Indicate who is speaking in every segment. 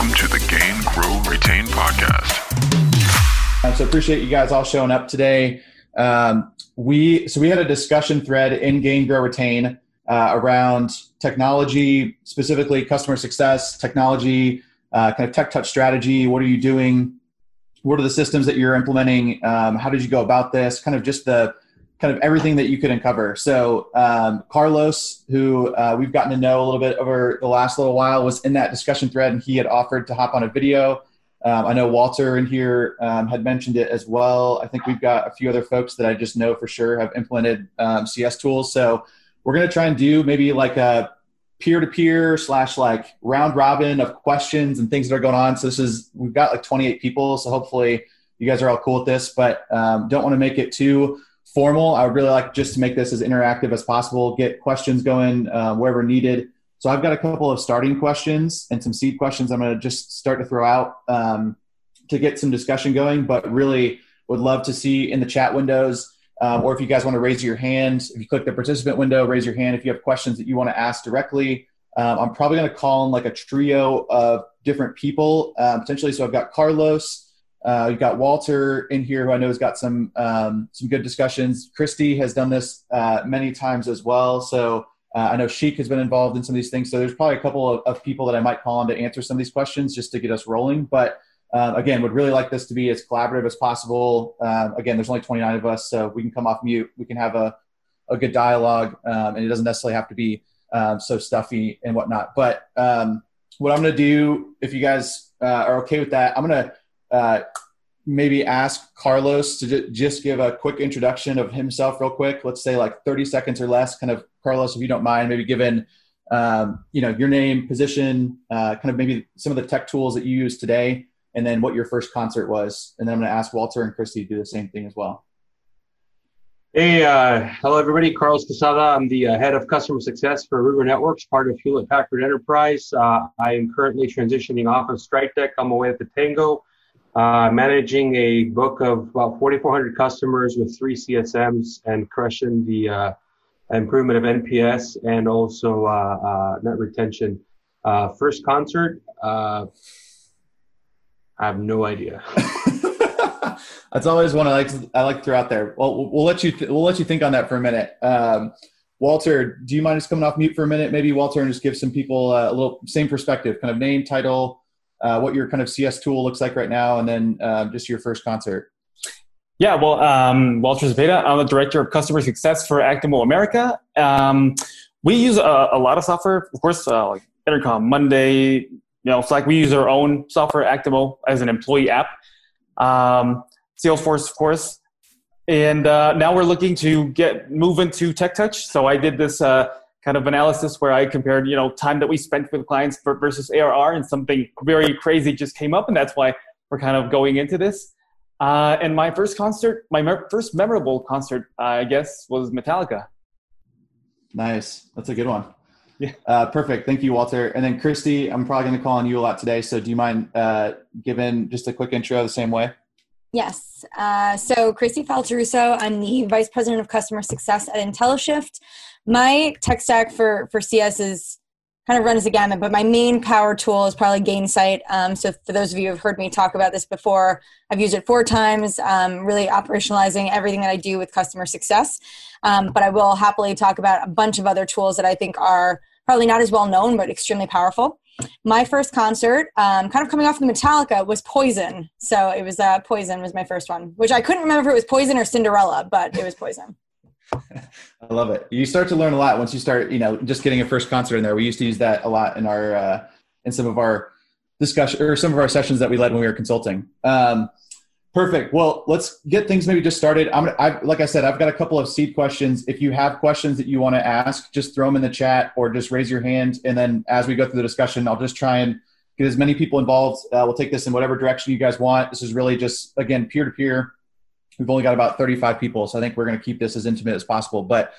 Speaker 1: Welcome to the Gain, Grow, Retain podcast.
Speaker 2: So appreciate you guys all showing up today. Um, we so we had a discussion thread in Gain, Grow, Retain uh, around technology, specifically customer success, technology, uh, kind of tech touch strategy. What are you doing? What are the systems that you're implementing? Um, how did you go about this? Kind of just the kind of everything that you could uncover. So um, Carlos, who uh, we've gotten to know a little bit over the last little while, was in that discussion thread, and he had offered to hop on a video. Um, I know Walter in here um, had mentioned it as well. I think we've got a few other folks that I just know for sure have implemented um, CS tools. So we're going to try and do maybe like a peer-to-peer slash like round robin of questions and things that are going on. So this is we've got like 28 people, so hopefully you guys are all cool with this, but um, don't want to make it too formal. I would really like just to make this as interactive as possible, get questions going uh, wherever needed. So I've got a couple of starting questions and some seed questions I'm going to just start to throw out um, to get some discussion going, but really would love to see in the chat windows um, or if you guys want to raise your hand, if you click the participant window, raise your hand if you have questions that you want to ask directly. Um, I'm probably going to call in like a trio of different people uh, potentially. So I've got Carlos, uh, you've got Walter in here, who I know has got some um, some good discussions. Kristi has done this uh, many times as well. So uh, I know Sheik has been involved in some of these things. So there's probably a couple of, of, people that I might call on to answer some of these questions just to get us rolling. But um, again, would really like this to be as collaborative as possible. Um, again, there's only 29 of us, so we can come off mute. We can have a, a good dialogue, um, and it doesn't necessarily have to be um, so stuffy and whatnot. But um, what I'm going to do, if you guys uh, are okay with that, I'm going to uh, maybe ask Carlos to j- just give a quick introduction of himself, real quick. Let's say like 30 seconds or less. Kind of, Carlos, if you don't mind, maybe given um, you know your name, position, uh, kind of maybe some of the tech tools that you use today, and then what your first concert was. And then I'm going to ask Walter and Kristi to do the same thing as well.
Speaker 3: Hey, uh, hello everybody. Carlos Quezada. I'm the uh, head of customer success for Aruba Networks, part of Hewlett Packard Enterprise. Uh, I am currently transitioning off of Strikedeck. I'm away at the Tango uh, managing a book of about 4,400 customers with three CSMs and crushing the uh, improvement of NPS and also uh, uh net retention. Uh, first concert, uh, I have no idea.
Speaker 2: That's always one I like. To, I like to throw out there. Well, we'll let you. Th- we'll let you think on that for a minute. Um, Walter, do you mind just coming off mute for a minute? Maybe Walter and just give some people a little same perspective, kind of name, title, uh, what your kind of CS tool looks like right now, and then uh, just your first concert.
Speaker 4: Yeah, well, um, Walter Zepeda. I'm the director of customer success for Actimo America. Um, we use a, a, lot of software, of course, uh, like Intercom, Monday, you know, Slack. We use our own software, Actimo, as an employee app. Um, Salesforce, of course, and uh, now we're looking to get move into Tech Touch. So I did this uh, kind of analysis where I compared, you know, time that we spent with clients versus ARR, and something very crazy just came up, and that's why we're kind of going into this. Uh, and my first concert, my first memorable concert, uh, I guess, was Metallica.
Speaker 2: Nice, that's a good one. Yeah, uh, perfect. Thank you, Walter. And then Kristi, I'm probably going to call on you a lot today. So do you mind uh, giving just a quick intro the same way?
Speaker 5: Yes. Uh, so, Kristi Faltorusso, I'm the Vice President of Customer Success at IntelliShift. My tech stack for, for CS is kind of runs the gamut, but my main power tool is probably Gainsight. Um, so, for those of you who have heard me talk about this before, I've used it four times, um, really operationalizing everything that I do with customer success. Um, but I will happily talk about a bunch of other tools that I think are probably not as well known, but extremely powerful my first concert, um, kind of coming off the Metallica, was Poison. So it was uh, Poison was my first one, which I couldn't remember if it was Poison or Cinderella, but it was Poison.
Speaker 2: I love it. You start to learn a lot once you start, you know, just getting a first concert in there. We used to use that a lot in our uh, in some of our discussion or some of our sessions that we led when we were consulting. Um, Perfect. Well, let's get things maybe just started. I'm gonna, I, like I said, I've got a couple of seed questions. If you have questions that you want to ask, just throw them in the chat or just raise your hand. And then as we go through the discussion, I'll just try and get as many people involved. Uh, we'll take this in whatever direction you guys want. This is really just again peer to peer. We've only got about 35 people, so I think we're going to keep this as intimate as possible. But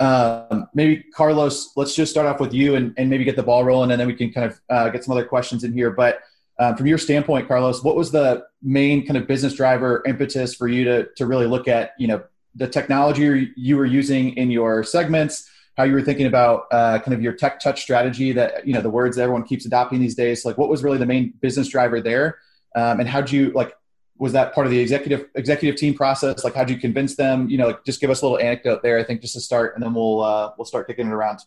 Speaker 2: um, maybe Carlos, let's just start off with you and, and maybe get the ball rolling, and then we can kind of uh, get some other questions in here. But uh, from your standpoint, Carlos, what was the main kind of business driver impetus for you to to really look at you know the technology you were using in your segments, how you were thinking about uh, kind of your tech touch strategy that you know the words that everyone keeps adopting these days. Like, what was really the main business driver there, um, and how did you like? Was that part of the executive executive team process? Like, how did you convince them? You know, like, just give us a little anecdote there. I think just to start, and then we'll uh, we'll start kicking it around.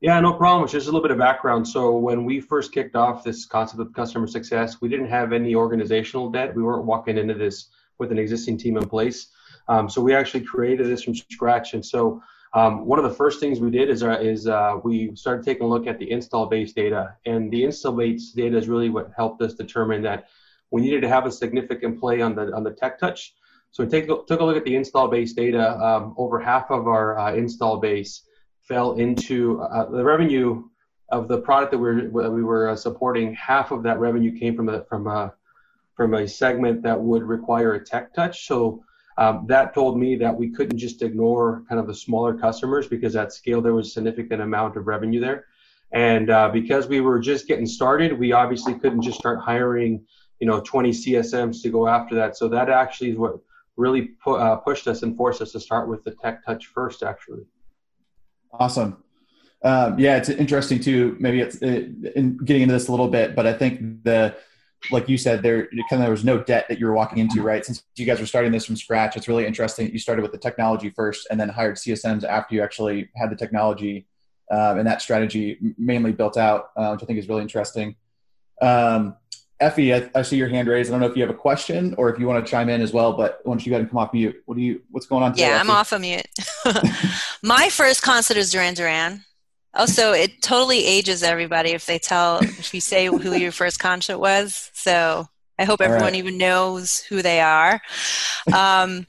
Speaker 3: Yeah, no problem. Just a little bit of background. So when we first kicked off this concept of customer success, we didn't have any organizational debt. We weren't walking into this with an existing team in place. Um, so we actually created this from scratch. And so um, one of the first things we did is, uh, is uh, we started taking a look at the install base data. And the install base data is really what helped us determine that we needed to have a significant play on the on the tech touch. So we take, took a look at the install base data. Um, over half of our uh, install base fell into uh, the revenue of the product that we were, we were uh, supporting. Half of that revenue came from a, from a from a segment that would require a tech touch. So um, that told me that we couldn't just ignore kind of the smaller customers because at scale there was a significant amount of revenue there. And uh, because we were just getting started, we obviously couldn't just start hiring, you know, 20 CSMs to go after that. So that actually is what really pu- uh, pushed us and forced us to start with the tech touch first, actually.
Speaker 2: Awesome. Um, yeah, it's interesting too. Maybe it's it, in getting into this a little bit, but I think the like you said, there kind of there was no debt that you were walking into, right? Since you guys were starting this from scratch, it's really interesting. You started with the technology first, and then hired CSMs after you actually had the technology um, and that strategy mainly built out, uh, which I think is really interesting. Um, Effie, I, I, see your hand raised. I don't know if you have a question or if you want to chime in as well, but once you got to come off mute, what do you? What's going on?
Speaker 6: Today, yeah, Effie? I'm off of mute. My first concert is Duran Duran. Also, it totally ages everybody if they tell if you say who your first concert was. So I hope everyone right. even knows who they are. Um,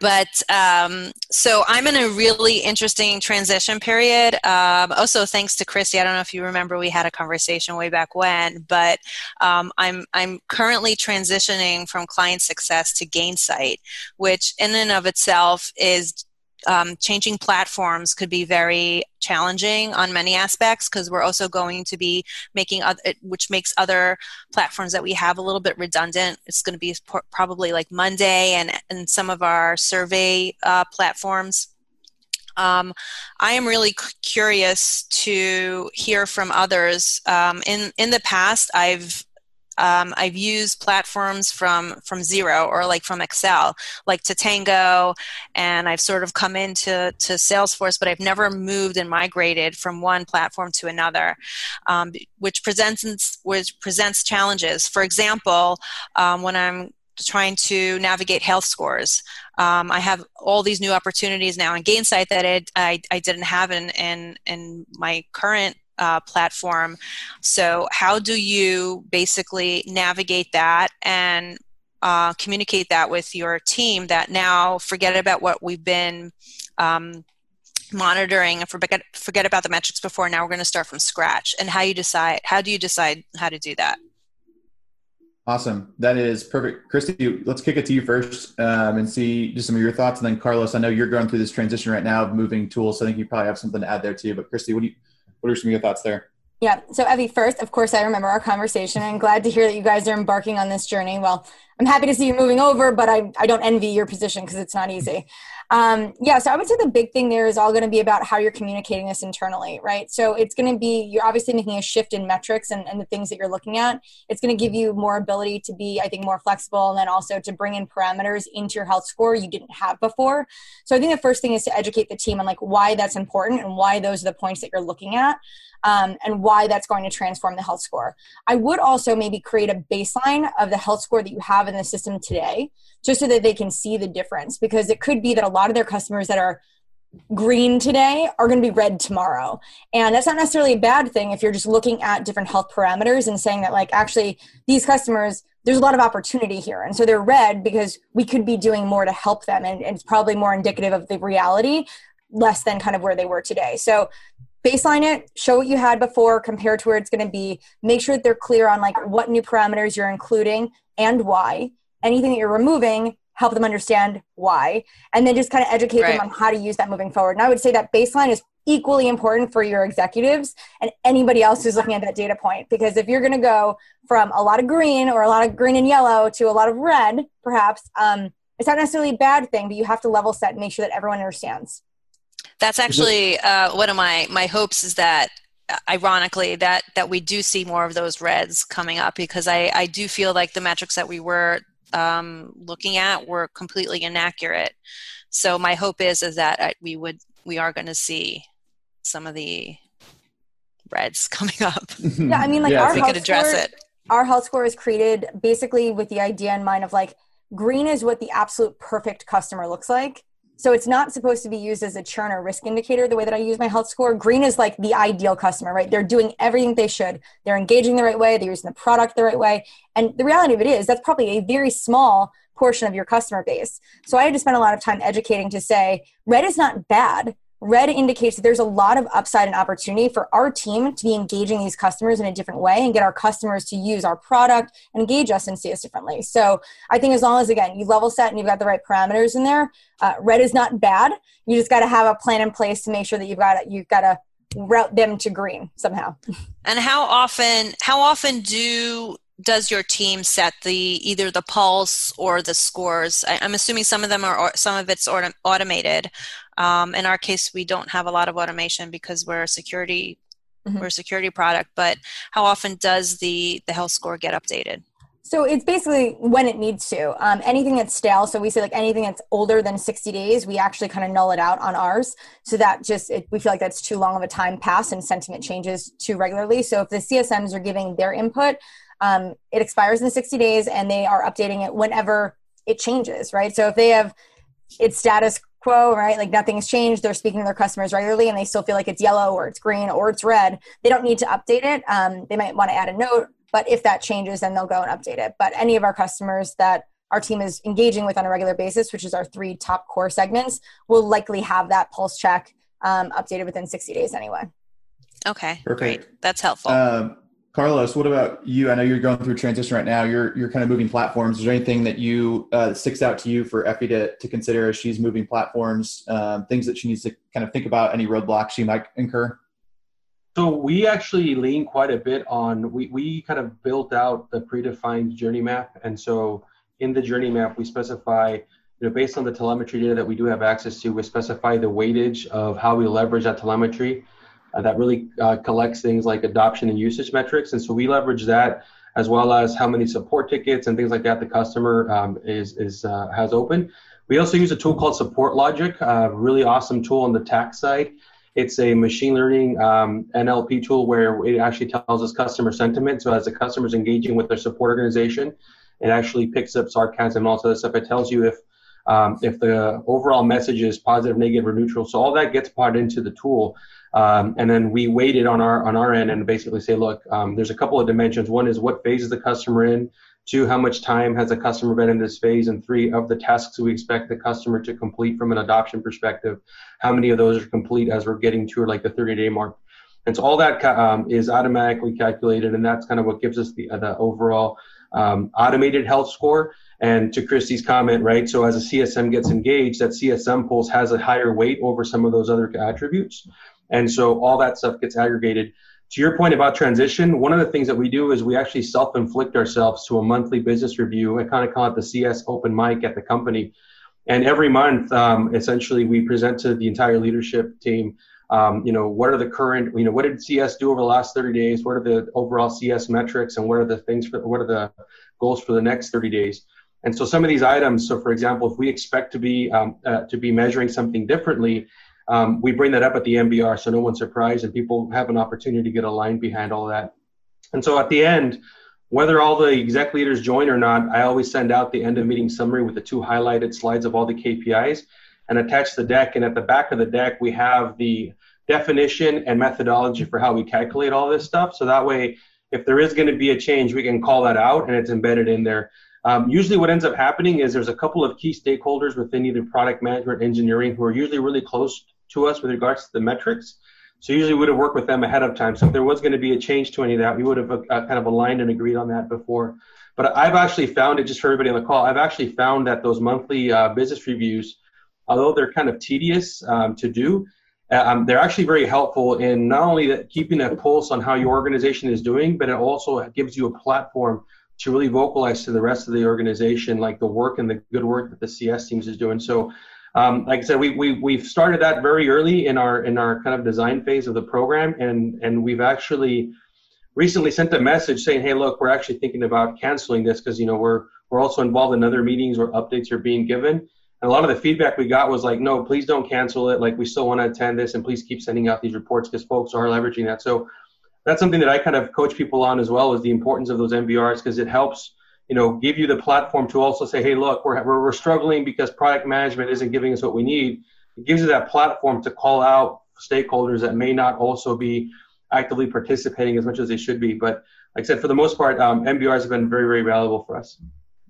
Speaker 6: but um, so I'm in a really interesting transition period. Um, also, thanks to Kristi. I don't know if you remember we had a conversation way back when, but um, I'm I'm currently transitioning from client success to Gainsight, which in and of itself is um, changing platforms could be very challenging on many aspects because we're also going to be making other, which makes other platforms that we have a little bit redundant. It's going to be probably like Monday and and some of our survey uh, platforms. Um, I am really curious to hear from others. Um, in in the past, I've um, I've used platforms from from zero or like from Excel, like Totango, and I've sort of come into to Salesforce, but I've never moved and migrated from one platform to another, um, which presents which presents challenges. For example, um, when I'm trying to navigate health scores. Um, I have all these new opportunities now in Gainsight that it, I, I didn't have in, in, in my current uh, platform. So, how do you basically navigate that and uh, communicate that with your team that now forget about what we've been um, monitoring and forget, forget about the metrics before now we're going to start from scratch. And how you decide how do you decide how to do that?
Speaker 2: Awesome. That is perfect. Kristi let's kick it to you first um, and see just some of your thoughts. And then carlos i know you're going through this transition right now of moving tools so i think you probably have something to add there too. But kristi what do you what are some of your thoughts there?
Speaker 5: Yeah. So Evie, first, of course, I remember our conversation and glad to hear that you guys are embarking on this journey. Well, I'm happy to see you moving over, but I, I don't envy your position because it's not easy. Um, yeah, so I would say the big thing there is all going to be about how you're communicating this internally, right? So it's going to be, you're obviously making a shift in metrics and, and the things that you're looking at. It's going to give you more ability to be, I think, more flexible and then also to bring in parameters into your health score you didn't have before. So I think the first thing is to educate the team on like why that's important and why those are the points that you're looking at um, and why that's going to transform the health score. I would also maybe create a baseline of the health score that you have in the system today, just so that they can see the difference. Because it could be that a lot of their customers that are green today are going to be red tomorrow. And that's not necessarily a bad thing if you're just looking at different health parameters and saying that, like, actually, these customers, there's a lot of opportunity here. And so they're red because we could be doing more to help them. And, and it's probably more indicative of the reality, less than kind of where they were today. So baseline it show what you had before compared to where it's going to be make sure that they're clear on like what new parameters you're including and why. Anything that you're removing help them understand why and then just kind of educate right. them on how to use that moving forward. And i would say that baseline is equally important for your executives and anybody else who's looking at that data point because if you're going to go from a lot of green or a lot of green and yellow to a lot of red perhaps um, it's not necessarily a bad thing but you have to level set and make sure that everyone understands
Speaker 6: That's actually uh, one of my my hopes is that uh, ironically that that we do see more of those reds coming up because I I do feel like the metrics that we were um, looking at were completely inaccurate. So my hope is is that uh, we would we are going to see some of the reds coming up.
Speaker 5: Yeah, I mean, like
Speaker 2: Yeah,
Speaker 5: our
Speaker 6: we
Speaker 5: health
Speaker 6: could address
Speaker 5: score,
Speaker 6: it.
Speaker 5: Our health score is created basically with the idea in mind of like green is what the absolute perfect customer looks like. So it's not supposed to be used as a churn or risk indicator the way that I use my health score. Green is like the ideal customer, right? They're doing everything they should. They're engaging the right way. They're using the product the right way. And the reality of it is that's probably a very small portion of your customer base. So I had to spend a lot of time educating to say red is not bad. Red indicates that there's a lot of upside and opportunity for our team to be engaging these customers in a different way and get our customers to use our product engage us and see us differently. So I think as long as, again, you level set and you've got the right parameters in there, uh, red is not bad. You just got to have a plan in place to make sure that you've got you've got to route them to green somehow.
Speaker 6: And how often how often do does your team set the either the pulse or the scores? I, I'm assuming some of them are some of it's autom- automated. Um, in our case, we don't have a lot of automation because we're a security
Speaker 5: Mhm.
Speaker 6: we're a security product. But how often does the the health score get updated?
Speaker 5: So it's basically when it needs to. Um, anything that's stale, so we say like anything that's older than 60 days, we actually kind of null it out on ours. So that just, it, we feel like that's too long of a time pass and sentiment changes too regularly. So if the CSMs are giving their input, um, it expires in 60 days and they are updating it whenever it changes, right? So if they have it's status quo, right? Like nothing's changed. They're speaking to their customers regularly and they still feel like it's yellow or it's green or it's red. They don't need to update it. Um, they might want to add a note, but if that changes, then they'll go and update it. But any of our customers that our team is engaging with on a regular basis, which is our three top core segments, will likely have that pulse check um, updated within 60 days anyway.
Speaker 6: Okay,
Speaker 2: Perfect.
Speaker 6: great. That's helpful.
Speaker 2: Um, Carlos, what about you? I know you're going through transition right now. You're you're kind of moving platforms. Is there anything that you uh, sticks out to you for Effie to, to consider as she's moving platforms? Um, things that she needs to kind of think about. Any roadblocks she might incur?
Speaker 3: So we actually lean quite a bit on we, we kind of built out the predefined journey map. And so in the journey map we specify, you know, based on the telemetry data that we do have access to, we specify the weightage of how we leverage that telemetry that really uh, collects things like adoption and usage metrics. And so we leverage that as well as how many support tickets and things like that the customer um, is, is uh, has open. We also use a tool called Support Logic, a really awesome tool on the tax side. It's a machine learning um, NLP tool where it actually tells us customer sentiment. So as the customer's engaging with their support organization, it actually picks up sarcasm and all that stuff. It tells you if um, if the overall message is positive, negative, or neutral. So all that gets part into the tool, um, and then we it on our on our end and basically say, look, um, there's a couple of dimensions. One is what phase is the customer in. Two, how much time has the customer been in this phase? And three, of the tasks we expect the customer to complete from an adoption perspective, how many of those are complete as we're getting to like the 30 day mark? And so all that um, is automatically calculated, and that's kind of what gives us the, the overall um, automated health score. And to Kristi's comment, right? So as a CSM gets engaged, that CSM pulse has a higher weight over some of those other attributes. And so all that stuff gets aggregated. To your point about transition, one of the things that we do is we actually self inflict ourselves to a monthly business review. I kind of call it the CS open mic at the company. And every month, um, essentially, we present to the entire leadership team. Um, you know, what are the current, you know, what did CS do over the last 30 days? What are the overall CS metrics and what are the things for, what are the goals for the next 30 days? And so some of these items, so for example, if we expect to be, um, uh, to be measuring something differently, um, we bring that up at the MBR so no one's surprised and people have an opportunity to get aligned behind all that. And so at the end, whether all the exec leaders join or not, I always send out the end of meeting summary with the two highlighted slides of all the KPIs and attach the deck. And at the back of the deck, we have the definition and methodology for how we calculate all this stuff. So that way, if there is going to be a change, we can call that out and it's embedded in there. Um, usually, what ends up happening is there's a couple of key stakeholders within either product management, engineering, who are usually really close to us with regards to the metrics. So usually, we would have worked with them ahead of time. So if there was going to be a change to any of that, we would have uh, kind of aligned and agreed on that before. But I've actually found it just for everybody on the call. I've actually found that those monthly uh, business reviews, although they're kind of tedious um, to do, um, they're actually very helpful in not only that keeping a pulse on how your organization is doing, but it also gives you a platform to really vocalize to the rest of the organization like the work and the good work that the CS teams is doing. So um, like I said, we, we we've started that very early in our in our kind of design phase of the program, and and we've actually recently sent a message saying, hey, look, we're actually thinking about canceling this because you know we're we're also involved in other meetings where updates are being given. And a lot of the feedback we got was like, no, please don't cancel it. Like we still want to attend this, and please keep sending out these reports because folks are leveraging that. So that's something that I kind of coach people on as well is the importance of those MBRs because it helps you know give you the platform to also say, hey, look, we're we're, we're struggling because product management isn't giving us what we need. It gives you that platform to call out stakeholders that may not also be actively participating as much as they should be. But like I said, for the most part, um, MBRs have been very, very valuable for us.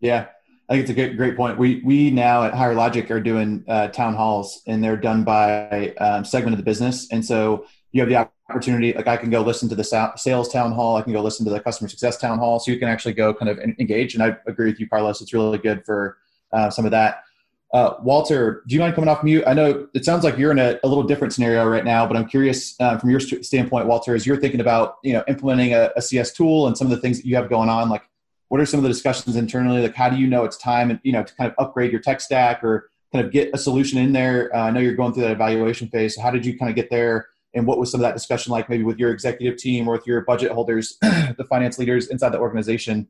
Speaker 2: Yeah, I think it's a great, great point. We we now at Higher Logic are doing uh, town halls, and they're done by um, segment of the business, and so you have the opportunity. Like I can go listen to the sales town hall, I can go listen to the customer success town hall, so you can actually go kind of engage. And I agree with you, Carlos. It's really good for uh, some of that. Uh, Walter, do you mind coming off mute? I know it sounds like you're in a, a little different scenario right now, but I'm curious uh, from your st- standpoint, Walter, as you're thinking about you know implementing a, a, CS tool and some of the things that you have going on. Like, what are some of the discussions internally? Like, how do you know it's time and you know to kind of upgrade your tech stack or kind of get a solution in there? Uh, I know you're going through that evaluation phase. So how did you kind of get there? And what was some of that discussion like, maybe with your executive team or with your budget holders, the finance leaders inside the organization?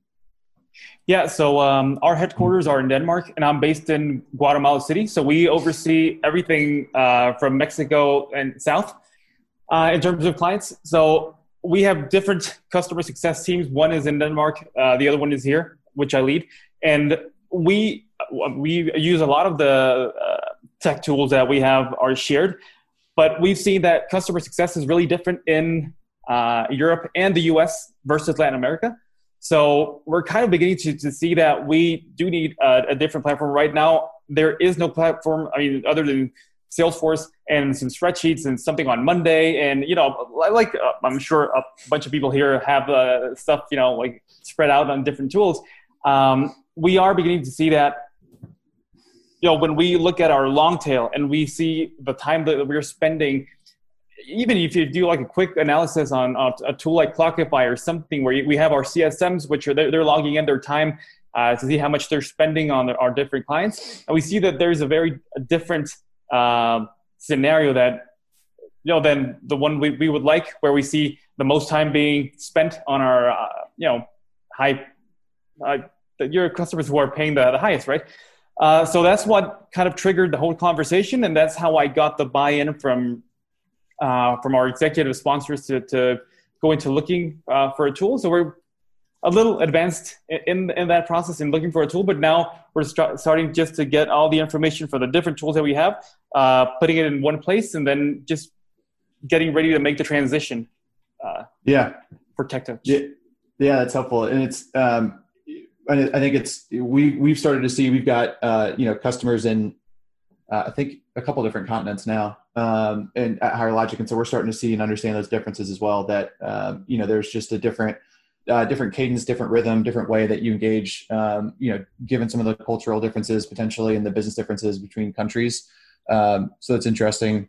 Speaker 4: Yeah, so um, our headquarters are in Denmark, and I'm based in Guatemala City. So we oversee everything uh, from Mexico and south uh, in terms of clients. So we have different customer success teams. One is in Denmark, uh, the other one is here, which I lead, and we we use a lot of the uh, tech tools that we have are shared. But we've seen that customer success is really different in uh, Europe and the U.S. versus Latin America. So we're kind of beginning to, to see that we do need a, a, different platform. Right now, there is no platform, I mean, other than Salesforce and some spreadsheets and something on Monday. And, you know, like uh, I'm sure a bunch of people here have uh, stuff, you know, like spread out on different tools. Um, we are beginning to see that, you know, when we look at our long tail and we see the time that we're spending – even if you do like a quick analysis on, a tool like Clockify or something where we have our CSMs, which are they're, they're logging in their time uh, to see how much they're spending on our different clients, and we see that there's a very different uh, scenario that you know than the one we, we would like, where we see the most time being spent on our uh, you know high uh, your customers who are paying the, the highest, right? Uh, so that's what kind of triggered the whole conversation, and that's how I got the buy-in from uh, from our executive sponsors to, to go into looking uh, for a tool. So we're a little advanced in in that process in looking for a tool, but now we're start, starting just to get all the information for the different tools that we have, uh, putting it in one place, and then just getting ready to make the transition.
Speaker 2: Uh, yeah,
Speaker 4: for TechTouch.
Speaker 2: Yeah, yeah, that's helpful, and it's. Um, I think it's we we've started to see we've got uh, you know customers in uh, I think a couple different continents now um, and at higher logic. And so we're starting to see and understand those differences as well that um, you know there's just a different uh, different cadence different rhythm different way that you engage um, you know given some of the cultural differences potentially and the business differences between countries. Um, so it's interesting.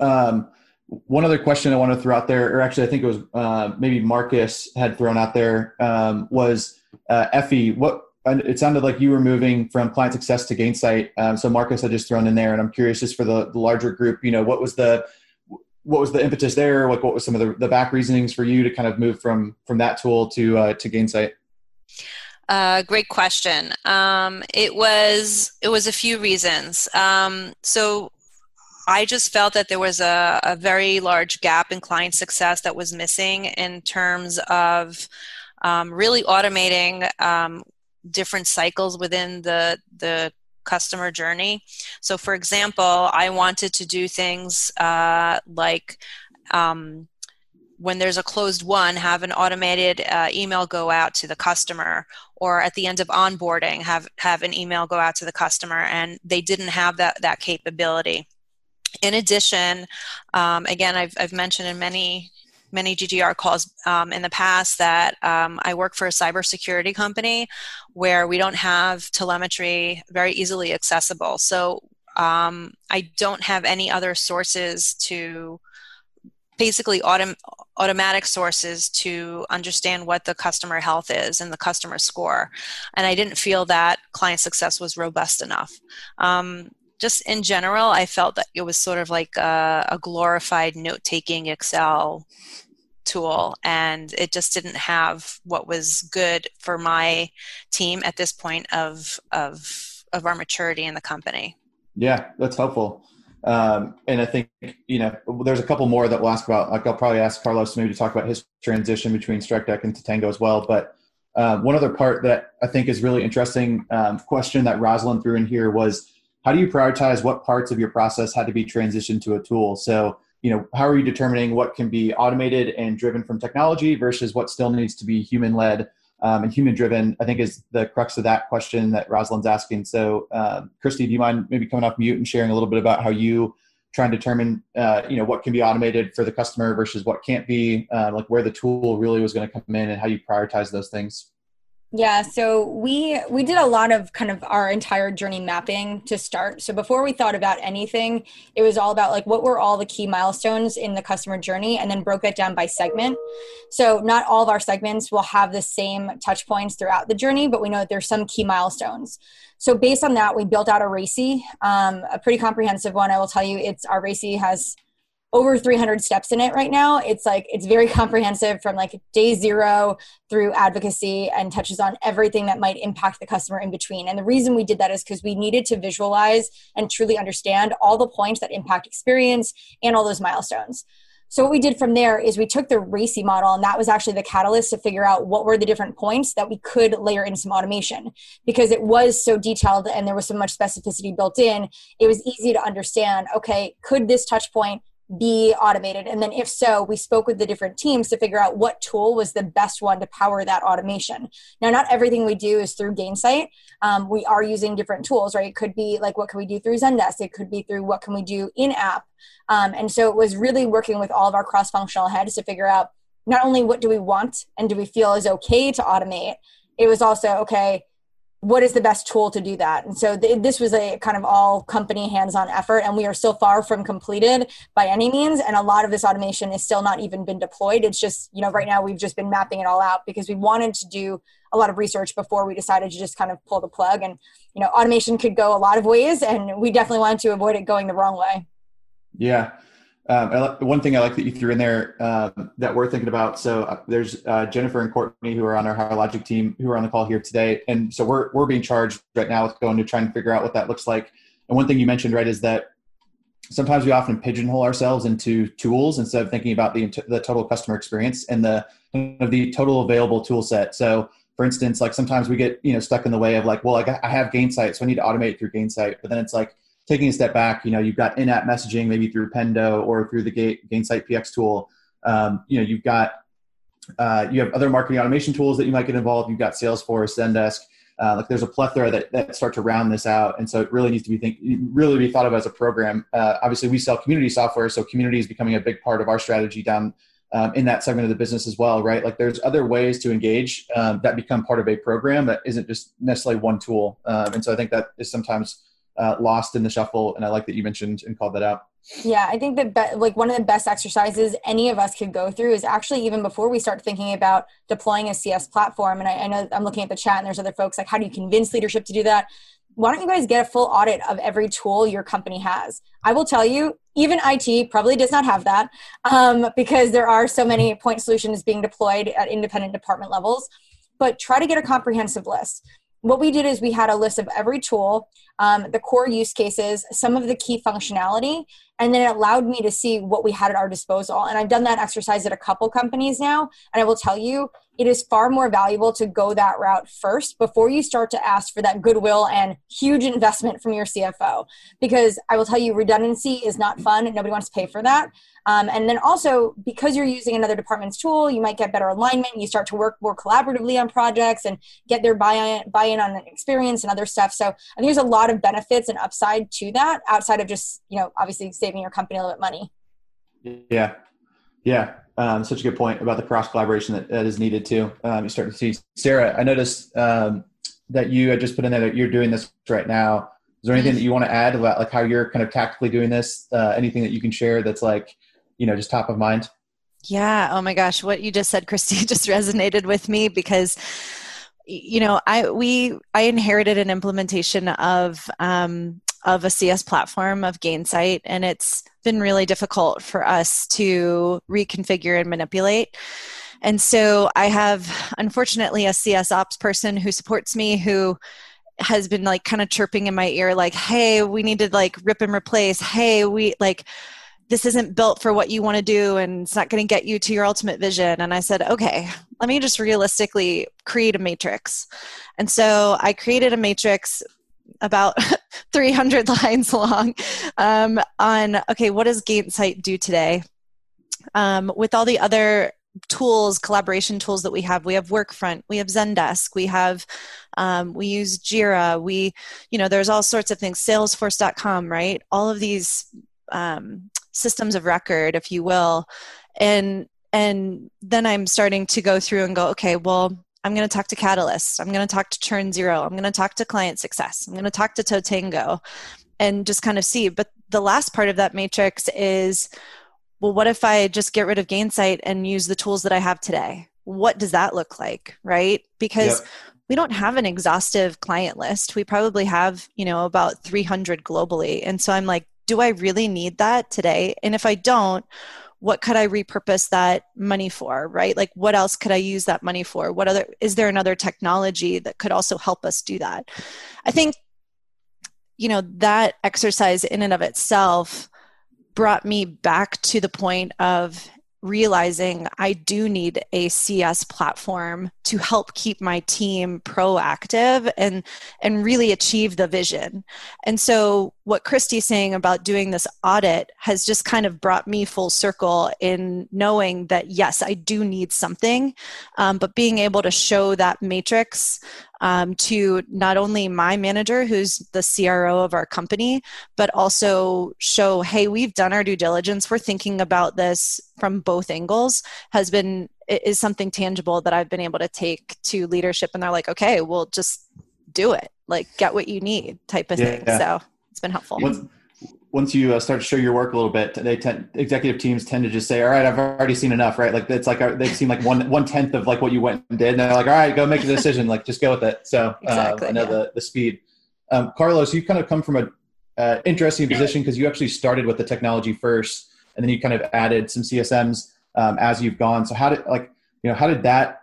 Speaker 2: Um, one other question i want to throw out there or actually i think it was uh, maybe marcus had thrown out there um, was uh, effie what it sounded like you were moving from client success to Gainsight. Um, so Marcus had just thrown in there, and I'm curious just for the, the, larger group, you know, what was the what was the impetus there? Like, what was some of the, the back reasonings for you to kind of move from from that tool to uh, to Gainsight?
Speaker 6: Uh, great question. Um, it was it was a few reasons. Um, so I just felt that there was a, a very large gap in client success that was missing in terms of um, really automating um, different cycles within the the customer journey. So, for example, I wanted to do things uh, like um, when there's a closed won, have an automated uh, email go out to the customer, or at the end of onboarding, have have an email go out to the customer, and they didn't have that that capability. In addition, um, again, I've, I've mentioned in many many GGR calls um, in the past that um, I work for a cybersecurity company where we don't have telemetry very easily accessible. So um, I don't have any other sources to basically autom- automatic sources to understand what the customer health is and the customer score. And I didn't feel that client success was robust enough. Um, just in general, I felt that it was sort of like a, a glorified note taking Excel tool, and it just didn't have what was good for my team at this point of of of our maturity in the company.
Speaker 2: Yeah, that's helpful. Um, and I think you know there's a couple more that we'll ask about. Like I'll probably ask Carlos maybe to talk about his transition between StrikeDeck and Totango as well. But uh, one other part that I think is really interesting um, question that Rosalind threw in here was how do you prioritize what parts of your process had to be transitioned to a tool? So you know how are you determining what can be automated and driven from technology versus what still needs to be human led um, and human driven, I think is the crux of that question that Rosalind's asking. So, uh, Kristi, do you mind maybe coming off mute and sharing a little bit about how you try and determine, uh, you know, what can be automated for the customer versus what can't be, uh, like where the tool really was going to come in and how you prioritize those things?
Speaker 5: Yeah, so we we did a lot of kind of our entire journey mapping to start. So before we thought about anything, it was all about like what were all the key milestones in the customer journey and then broke it down by segment. So not all of our segments will have the same touch points throughout the journey, but we know that there's some key milestones. So based on that, we built out a RACI, um, a pretty comprehensive one. I will tell you, it's our RACI has over 300 steps in it right now. It's like it's very comprehensive from like day zero through advocacy and touches on everything that might impact the customer in between. And the reason we did that is because we needed to visualize and truly understand all the points that impact experience and all those milestones. So what we did from there is we took the RACI model, and that was actually the catalyst to figure out what were the different points that we could layer in some automation because it was so detailed and there was so much specificity built in. It was easy to understand. Okay, could this touch point be automated? And then, if so, we spoke with the different teams to figure out what tool was the best one to power that automation. Now, not everything we do is through Gainsight. Um, we are using different tools, right? It could be like what can we do through Zendesk? It could be through what can we do in app. Um, and so, it was really working with all of our cross functional heads to figure out not only what do we want and do we feel is okay to automate, it was also okay what is the best tool to do that? And so th- this was a kind of all company hands-on effort and we are still far from completed by any means and a lot of this automation is still not even been deployed. It's just you know right now we've just been mapping it all out because we wanted to do a lot of research before we decided to just kind of pull the plug. And you know automation could go a lot of ways and we definitely wanted to avoid it going the wrong way.
Speaker 2: Yeah um, one thing I like that you threw in there um, that we're thinking about. So uh, there's uh, Jennifer and Courtney who are on our Higher Logic team who are on the call here today, and so we're we're being charged right now with going to try and figure out what that looks like. And one thing you mentioned right is that sometimes we often pigeonhole ourselves into tools instead of thinking about the the total customer experience and the of the total available tool set. So for instance, like sometimes we get you know stuck in the way of like, well, like I have Gainsight, so I need to automate through Gainsight, but then it's like taking a step back, you know, you've got in-app messaging maybe through Pendo or through the Gainsight PX tool. Um, you know, you've got uh, you have other marketing automation tools that you might get involved. You've got Salesforce, Zendesk. Uh, like there's a plethora that, that start to round this out, and so it really needs to be think really be thought of as a program. Uh, obviously, we sell community software, so community is becoming a big part of our strategy down um, in that segment of the business as well, right? Like there's other ways to engage um, that become part of a program that isn't just necessarily one tool, um, and so I think that is sometimes uh, lost in the shuffle. And I like that you mentioned and called that out.
Speaker 5: Yeah, I think that be- like one of the best exercises any of us could go through is actually even before we start thinking about deploying a CS platform. And I, I know I'm looking at the chat and there's other folks like, how do you convince leadership to do that? Why don't you guys get a full audit of every tool your company has? I will tell you, even IT probably does not have that um, because there are so many point solutions being deployed at independent department levels. But try to get a comprehensive list what we did is we had a list of every tool, um, the core use cases, some of the key functionality, and then it allowed me to see what we had at our disposal. And I've done that exercise at a couple companies now, and I will tell you, it is far more valuable to go that route first before you start to ask for that goodwill and huge investment from your CFO. Because I will tell you, redundancy is not fun. And nobody wants to pay for that. Um, and then also, because you're using another department's tool, you might get better alignment. You start to work more collaboratively on projects and get their buy-in, buy-in on experience and other stuff. So I think there's a lot of benefits and upside to that outside of just, you know, obviously saving your company a little bit money.
Speaker 2: Yeah. Yeah. Um, such a good point about the cross collaboration that, that is needed too. Um, you start to see Sarah. I noticed um, that you had just put in there that you're doing this right now. Is there anything that you want to add about like how you're kind of tactically doing this? Uh, anything that you can share that's like, you know, just top of mind?
Speaker 6: Yeah. Oh my gosh, what you just said, Kristi, just resonated with me because you know i we i inherited an implementation of um,
Speaker 7: of a CS platform of Gainsight, and it's been really difficult for us to reconfigure and manipulate. And so I have, unfortunately, a CS ops person who supports me who has been like kind of chirping in my ear, like, hey, we need to like rip and replace. Hey, we like, this isn't built for what you want to do and it's not going to get you to your ultimate vision. And I said, okay, let me just realistically create a matrix. And so I created a matrix about 300 lines long um, on okay, what does Gainsight do today? Um, with all the other tools collaboration tools that we have we have workfront we have zendesk we have um, we use jira we you know there's all sorts of things salesforce.com right all of these um, systems of record if you will and and then i'm starting to go through and go okay well I'm going to talk to Catalyst. I'm going to talk to Churn Zero. I'm going to talk to Client Success. I'm going to talk to Totango and just kind of see. But the last part of that matrix is well, what if I just get rid of Gainsight and use the tools that I have today? What does that look like? Right? Because yep. we don't have an exhaustive client list. We probably have, you know, about 300 globally. And so I'm like, do I really need that today? And if I don't, what could I repurpose that money for, right? Like what else could I use that money for? What other is there another technology that could also help us do that? I think you know that exercise in and of itself brought me back to the point of realizing I do need a CS platform to help keep my team proactive and and really achieve the vision. And so what Kristi's saying about doing this audit has just kind of brought me full circle in knowing that yes, I do need something, um, but being able to show that matrix um, to not only my manager, who's the CRO of our company, but also show, hey, we've done our due diligence. We're thinking about this from both angles, has been is something tangible that I've been able to take to leadership. And they're like, okay, we'll just do it. Like, get what you need, type of yeah, thing. Yeah. So it's been helpful.
Speaker 2: Once, once you uh, start to show your work a little bit, they tend executive teams tend to just say, "All right, I've already seen enough." Right? Like it's like uh, they seem like one one tenth of like what you went and did, and they're like, "All right, go make a decision. like just go with it." So exactly, uh, I know yeah. the the speed. Um, Carlos, you kind of come from a uh, interesting position because you actually started with the technology first, and then you kind of added some CSMs um, as you've gone. So how did like you know how did that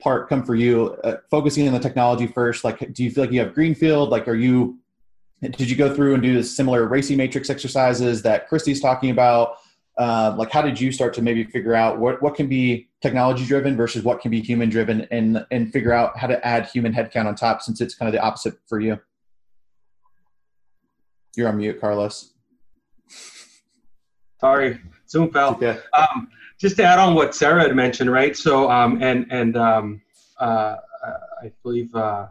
Speaker 2: part come for you? Uh, focusing on the technology first, like do you feel like you have greenfield? Like are you did you go through and do the similar RACI matrix exercises that Kristi's talking about? Uh, like how did you start to maybe figure out what, what can be technology driven versus what can be human driven and and figure out how to add human headcount on top since it's kind of the opposite for you? You're on mute carlos.
Speaker 3: Sorry. Zoom fell. Okay. um, just to add on what sarah had mentioned right? So um, and and um, uh, i believe uh,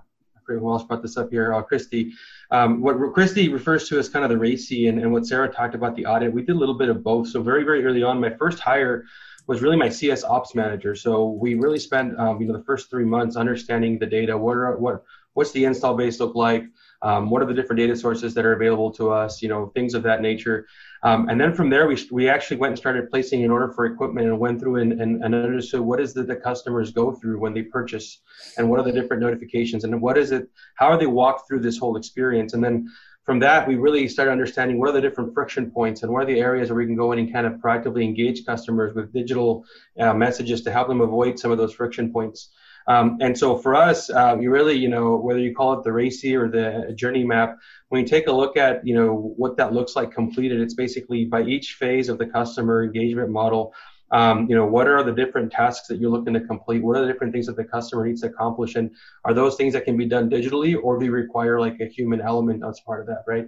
Speaker 3: who else brought this up here uh, kristi um, what Kristi refers to as kind of the RACI and, and what Sarah talked about the audit, we did a little bit of both. So very, very early on, my first hire was really my CS ops manager. So we really spent, um, you know, the first three months understanding the data. What are, what, what's the install base look like? Um, what are the different data sources that are available to us? You know, things of that nature. Um, and then from there, we, we actually went and started placing an order for equipment and went through and, and, and understood what is it the customers go through when they purchase and what are the different notifications and what is it, how are they walk through this whole experience? And then from that, we really started understanding what are the different friction points and what are the areas where we can go in and kind of proactively engage customers with digital uh, messages to help them avoid some of those friction points. Um, and so for us, uh, you really, you know, whether you call it the RACI or the journey map, when you take a look at, you know, what that looks like completed, it's basically by each phase of the customer engagement model. Um, you know, what are the different tasks that you're looking to complete? What are the different things that the customer needs to accomplish? And are those things that can be done digitally or do you require like a human element as part of that, right?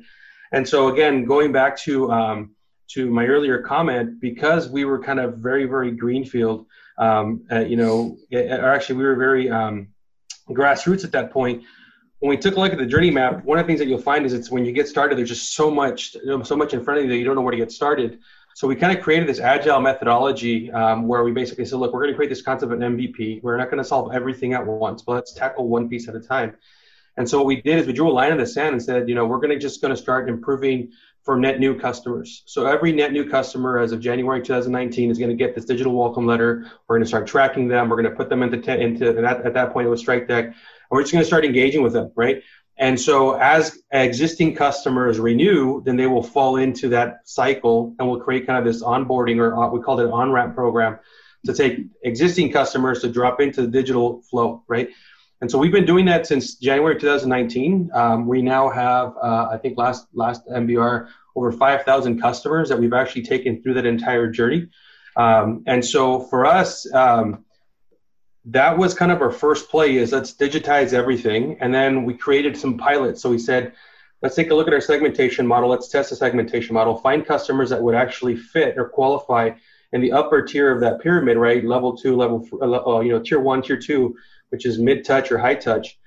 Speaker 3: And so again, going back to um, to my earlier comment, because we were kind of very, very greenfield, um, uh, you know, or actually we were very um, grassroots at that point. When we took a look at the journey map, one of the things that you'll find is it's when you get started, there's just so much, so much in front of you that you don't know where to get started. So we kind of created this agile methodology um, where we basically said, look, we're going to create this concept of an MVP. We're not going to solve everything at once, but let's tackle one piece at a time. And so what we did is we drew a line in the sand and said, you know, we're going to just going to start improving for net new customers. So every net new customer as of January 2019 is going to get this digital welcome letter. We're going to start tracking them. We're going to put them into, into at, at that point it was Strike Deck. And we're just going to start engaging with them, right? And so, as existing customers renew, then they will fall into that cycle and we'll create kind of this onboarding or uh, we call it an on ramp program to take existing customers to drop into the digital flow, right? And so we've been doing that since January 2019. Um, we now have, uh, I think, last last MBR over 5,000 customers that we've actually taken through that entire journey. Um, and so for us, um, that was kind of our first play is let's digitize everything. And then we created some pilots. So we said let's take a look at our segmentation model. Let's test the segmentation model. Find customers that would actually fit or qualify in the upper tier of that pyramid right? Level two level uh, you know tier one tier two which is mid touch or high touch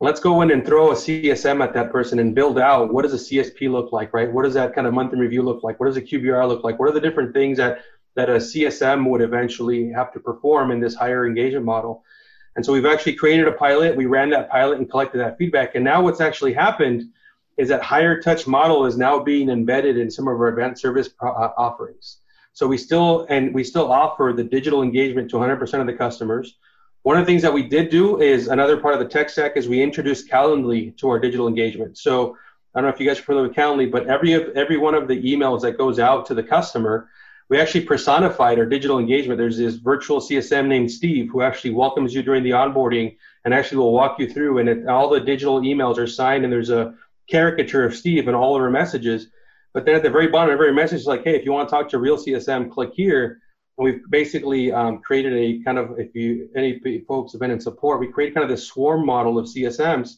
Speaker 3: let's go in and throw a csm at that person and build out what does a csp look like right what does that kind of month in review look like what does a qbr look like what are the different things that that a CSM would eventually have to perform in this higher engagement model. And so we've actually created a pilot. We ran that pilot and collected that feedback. And now what's actually happened is that higher touch model is now being embedded in some of our advanced service pro- uh, offerings. So we still and we still offer the digital engagement to 100% of the customers. One of the things that we did do is another part of the tech stack is we introduced Calendly to our digital engagement. So I don't know if you guys are familiar with Calendly, but every every one of the emails that goes out to the customer we actually personified our digital engagement. There's this virtual CSM named Steve who actually welcomes you during the onboarding and actually will walk you through. And it, all the digital emails are signed, and there's a caricature of Steve in all of our messages. But then at the very bottom of every message is like, hey, if you want to talk to real CSM, click here. We've basically um, created a kind of, if you any folks have been in support, we create kind of this swarm model of CSMs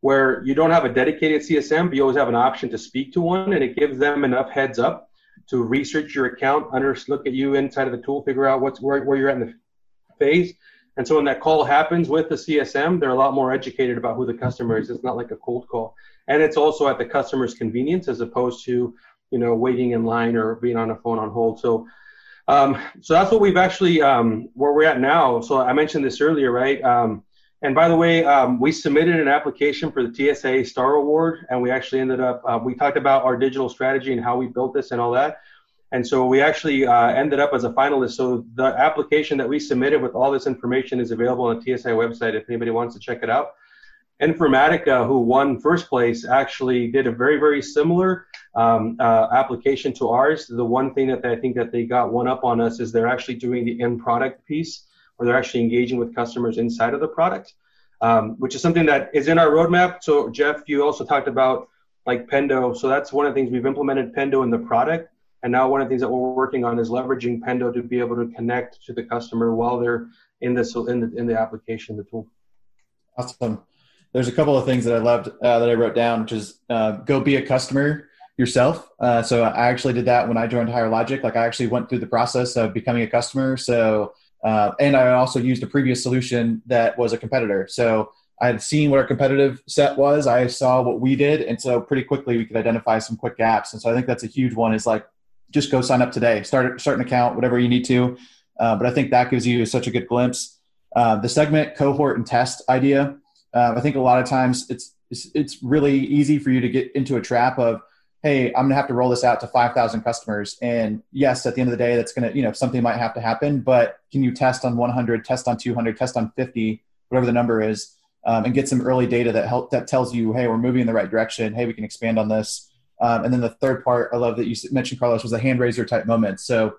Speaker 3: where you don't have a dedicated CSM, but you always have an option to speak to one, and it gives them enough heads up to research your account, under look at you inside of the tool, figure out what's where, where you're at in the phase. And so when that call happens with the CSM, they're a lot more educated about who the customer is. It's not like a cold call. And it's also at the customer's convenience as opposed to, you know, waiting in line or being on a phone on hold. So um, so that's what we've actually um, where we're at now. So I mentioned this earlier, right? Um, and by the way, um, we submitted an application for the TSIA Star Award, and we actually ended up, uh, we talked about our digital strategy and how we built this and all that. And so we actually uh, ended up as a finalist. So the application that we submitted with all this information is available on the TSIA website if anybody wants to check it out. Informatica, who won first place, actually did a very, very similar um, uh, application to ours. The one thing that I think that they got one up on us is they're actually doing the end product piece where they're actually engaging with customers inside of the product, um, which is something that is in our roadmap. So Jeff, you also talked about like Pendo. So that's one of the things we've implemented Pendo in the product. And now one of the things that we're working on is leveraging Pendo to be able to connect to the customer while they're in the, in the, in the application, the tool.
Speaker 2: Awesome. There's a couple of things that I loved uh, that I wrote down, which is uh, go be a customer yourself. Uh, so I actually did that when I joined Higher Logic. Like I actually went through the process of becoming a customer. So uh, and I also used a previous solution that was a competitor. So I had seen what our competitive set was. I saw what we did, and so pretty quickly we could identify some quick gaps. And so I think that's a huge one. Is like just go sign up today, start start an account, whatever you need to. Uh, but I think that gives you such a good glimpse. Uh, the segment, cohort, and test idea. Uh, I think a lot of times it's, it's it's really easy for you to get into a trap of hey, I'm gonna have to roll this out to 5,000 customers. And yes, at the end of the day, that's gonna, you know, something might have to happen. But can you test on 100, test on 200, test on 50, whatever the number is, um, and get some early data that help that tells you, hey, we're moving in the right direction. Hey, we can expand on this. Um, and then the third part I love that you mentioned, Carlos, was a hand raiser type moment. So,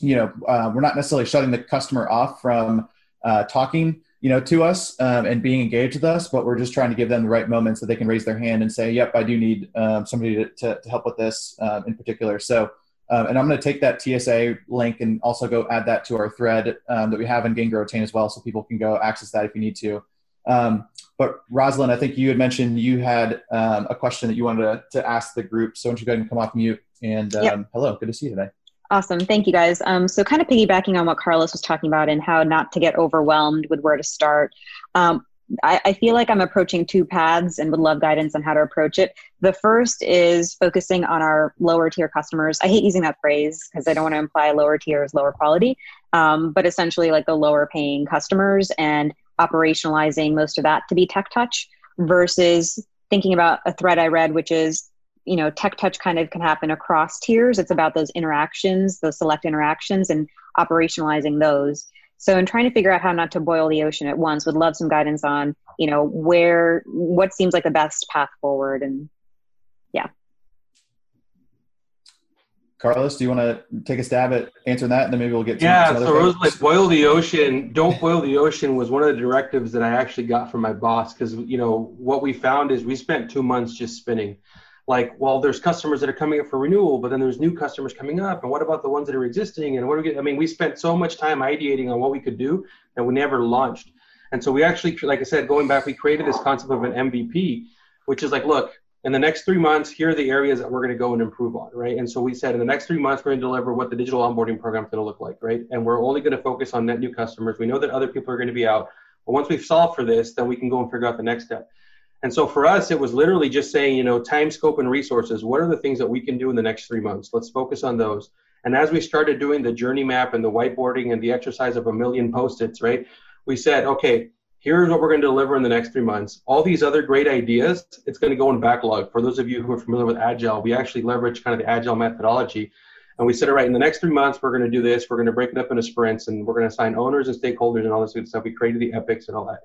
Speaker 2: you know, uh, we're not necessarily shutting the customer off from uh, talking you know, to us um, and being engaged with us, but we're just trying to give them the right moments so they can raise their hand and say, "Yep, I do need um, somebody to, to, to, help with this um, in particular." So, um, and I'm going to take that TSIA link and also go add that to our thread um, that we have in Gain Retain as well, so people can go access that if you need to. Um, but Rosalind, I think you had mentioned you had a question that you wanted to, to, ask the group. So, why don't you go ahead and come off mute? And yep. hello, good to see you today.
Speaker 8: Awesome. Thank you guys. Um, so, kind of piggybacking on what Carlos was talking about and how not to get overwhelmed with where to start. Um, I, I, feel like I'm approaching two paths and would love guidance on how to approach it. The first is focusing on our lower tier customers. I hate using that phrase because I don't want to imply lower tier is lower quality, um, but essentially like the lower paying customers and operationalizing most of that to be tech touch versus thinking about a thread I read, which is you know tech touch kind of can happen across tiers it's about those interactions those select interactions and operationalizing those so in trying to figure out how not to boil the ocean at once would love some guidance on you know where what seems like the best path forward and yeah
Speaker 2: Carlos, do you want to take a stab at answering that, and then maybe we'll get to
Speaker 3: yeah.
Speaker 2: some other
Speaker 3: So
Speaker 2: things?
Speaker 3: Rosalind, boil the ocean. Don't boil the ocean was one of the directives that I actually got from my boss because you know what we found is we spent two months just spinning. Like, well, there's customers that are coming up for renewal, but then there's new customers coming up, and what about the ones that are existing? And what do we? I mean, we spent so much time ideating on what we could do that we never launched. And so we actually, like I said, going back, we created this concept of an MVP, which is like, look, in the next three months, here are the areas that we're going to go and improve on, right? And so we said in the next three months, we're going to deliver what the digital onboarding program is going to look like, right? And we're only going to focus on net new customers. We know that other people are going to be out, but once we've solved for this, then we can go and figure out the next step. And so for us, it was literally just saying, you know, time, scope, and resources. What are the things that we can do in the next three months? Let's focus on those. And as we started doing the journey map and the whiteboarding and the exercise of a million post-its, right? We said, okay, here's what we're going to deliver in the next three months. All these other great ideas, it's going to go in backlog. For those of you who are familiar with Agile, we actually leverage kind of the Agile methodology. And we said, all right, in the next three months, we're going to do this. We're going to break it up into sprints and we're going to assign owners and stakeholders and all this good stuff. We created the epics and all that.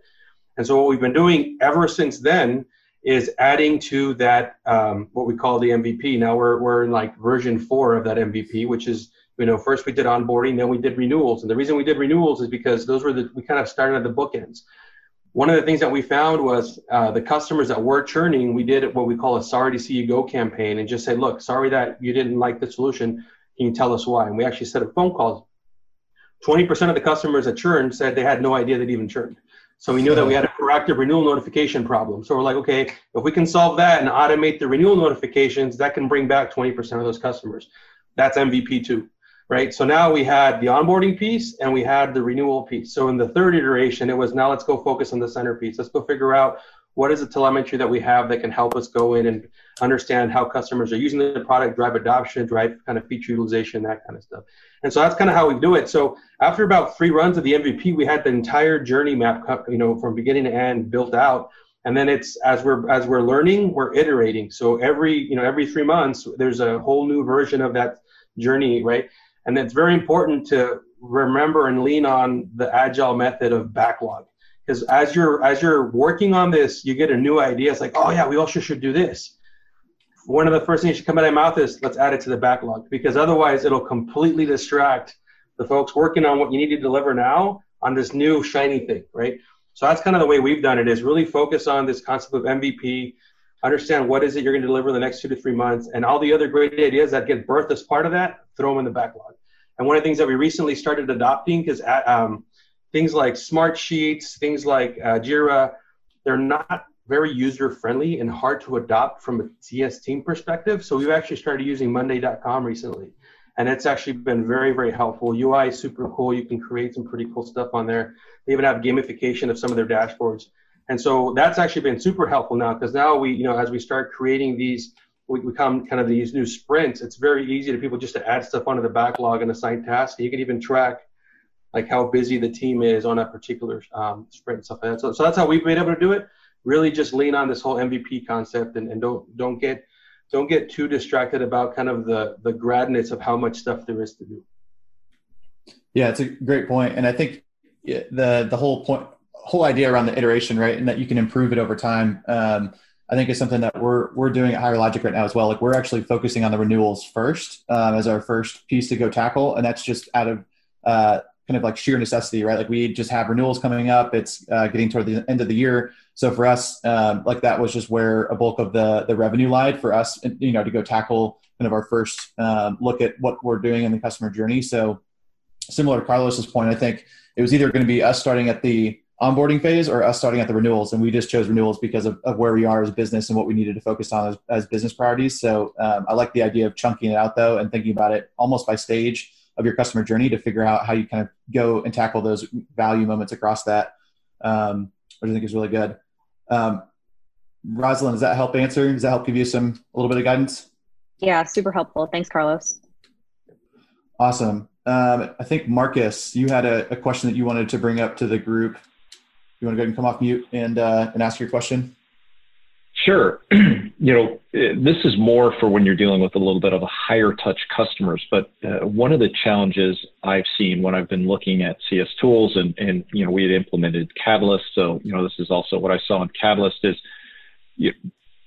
Speaker 3: And so what we've been doing ever since then is adding to that um, what we call the MVP. Now we're, we're in like version four of that MVP, which is you know first we did onboarding, then we did renewals, and the reason we did renewals is because those were the we kind of started at the bookends. One of the things that we found was uh, the customers that were churning, we did what we call a sorry to see you go campaign and just say, look, sorry that you didn't like the solution. Can you tell us why? And we actually set up phone calls. 20% of the customers that churned said they had no idea they'd even churned. So we knew that we had a proactive renewal notification problem. So we're like, okay, if we can solve that and automate the renewal notifications, that can bring back 20% of those customers. That's MVP two, right? So now we had the onboarding piece and we had the renewal piece. So in the third iteration, it was now let's go focus on the centerpiece. Let's go figure out what is the telemetry that we have that can help us go in and understand how customers are using the product, drive adoption, drive kind of feature utilization, that kind of stuff. And so that's kind of how we do it. So after about three runs of the MVP, we had the entire journey map, you know, from beginning to end built out. And then it's as we're as we're learning, we're iterating. So every you know every three months, there's a whole new version of that journey, right? And it's very important to remember and lean on the agile method of backlog because as you're as you're working on this you get a new idea it's like oh yeah we also should do this one of the first things that should come out of my mouth is let's add it to the backlog because otherwise it'll completely distract the folks working on what you need to deliver now on this new shiny thing right? So that's kind of the way we've done it is really focus on this concept of mvp understand what is it you're going to deliver in the next two to three months and all the other great ideas that get birthed as part of that throw them in the backlog. And one of the things that we recently started adopting is um, things like Smartsheets, things like uh, Jira, they're not very user friendly and hard to adopt from a CS team perspective. So we've actually started using Monday.com recently, and it's actually been very, very helpful. UI is super cool. You can create some pretty cool stuff on there. They even have gamification of some of their dashboards, and so that's actually been super helpful now because now we, you know, as we start creating these. We become kind of these new sprints. It's very easy to people just to add stuff onto the backlog and assign tasks. You can even track like how busy the team is on a particular um, sprint and stuff like that. So, so that's how we've been able to do it. Really, just lean on this whole MVP concept and, and don't don't get don't get too distracted about kind of the the gradness of how much stuff there is to do.
Speaker 2: Yeah, it's a great point, and I think the the whole point whole idea around the iteration, right, and that you can improve it over time. Um, I think is something that we're we're doing at Higher Logic right now as well. Like we're actually focusing on the renewals first um, as our first piece to go tackle, and that's just out of uh, kind of like sheer necessity, right? Like we just have renewals coming up. It's uh, getting toward the end of the year. So for us, um, like that was just where a bulk of the the revenue lied for us, you know, to go tackle kind of our first um, look at what we're doing in the customer journey. So similar to Carlos's point, I think it was either going to be us starting at the onboarding phase or us starting at the renewals, and we just chose renewals because of, of where we are as a business and what we needed to focus on as, as business priorities. So um, I like the idea of chunking it out though and thinking about it almost by stage of your customer journey to figure out how you kind of go and tackle those value moments across that, um, which I think is really good. Um, Rosalind, does that help answer? Does that help give you some a little bit of guidance?
Speaker 8: Yeah, super helpful. Thanks, Carlos.
Speaker 2: Awesome. Um, I think Marcus, you had a, a, question that you wanted to bring up to the group. You want to go ahead and come off mute and uh, and ask your question?
Speaker 9: Sure. you know, this is more for when you're dealing with a little bit of a higher touch customers. But uh, one of the challenges I've seen when I've been looking at CS tools and, and, you know, we had implemented Catalyst. So, you know, this is also what I saw in Catalyst is you,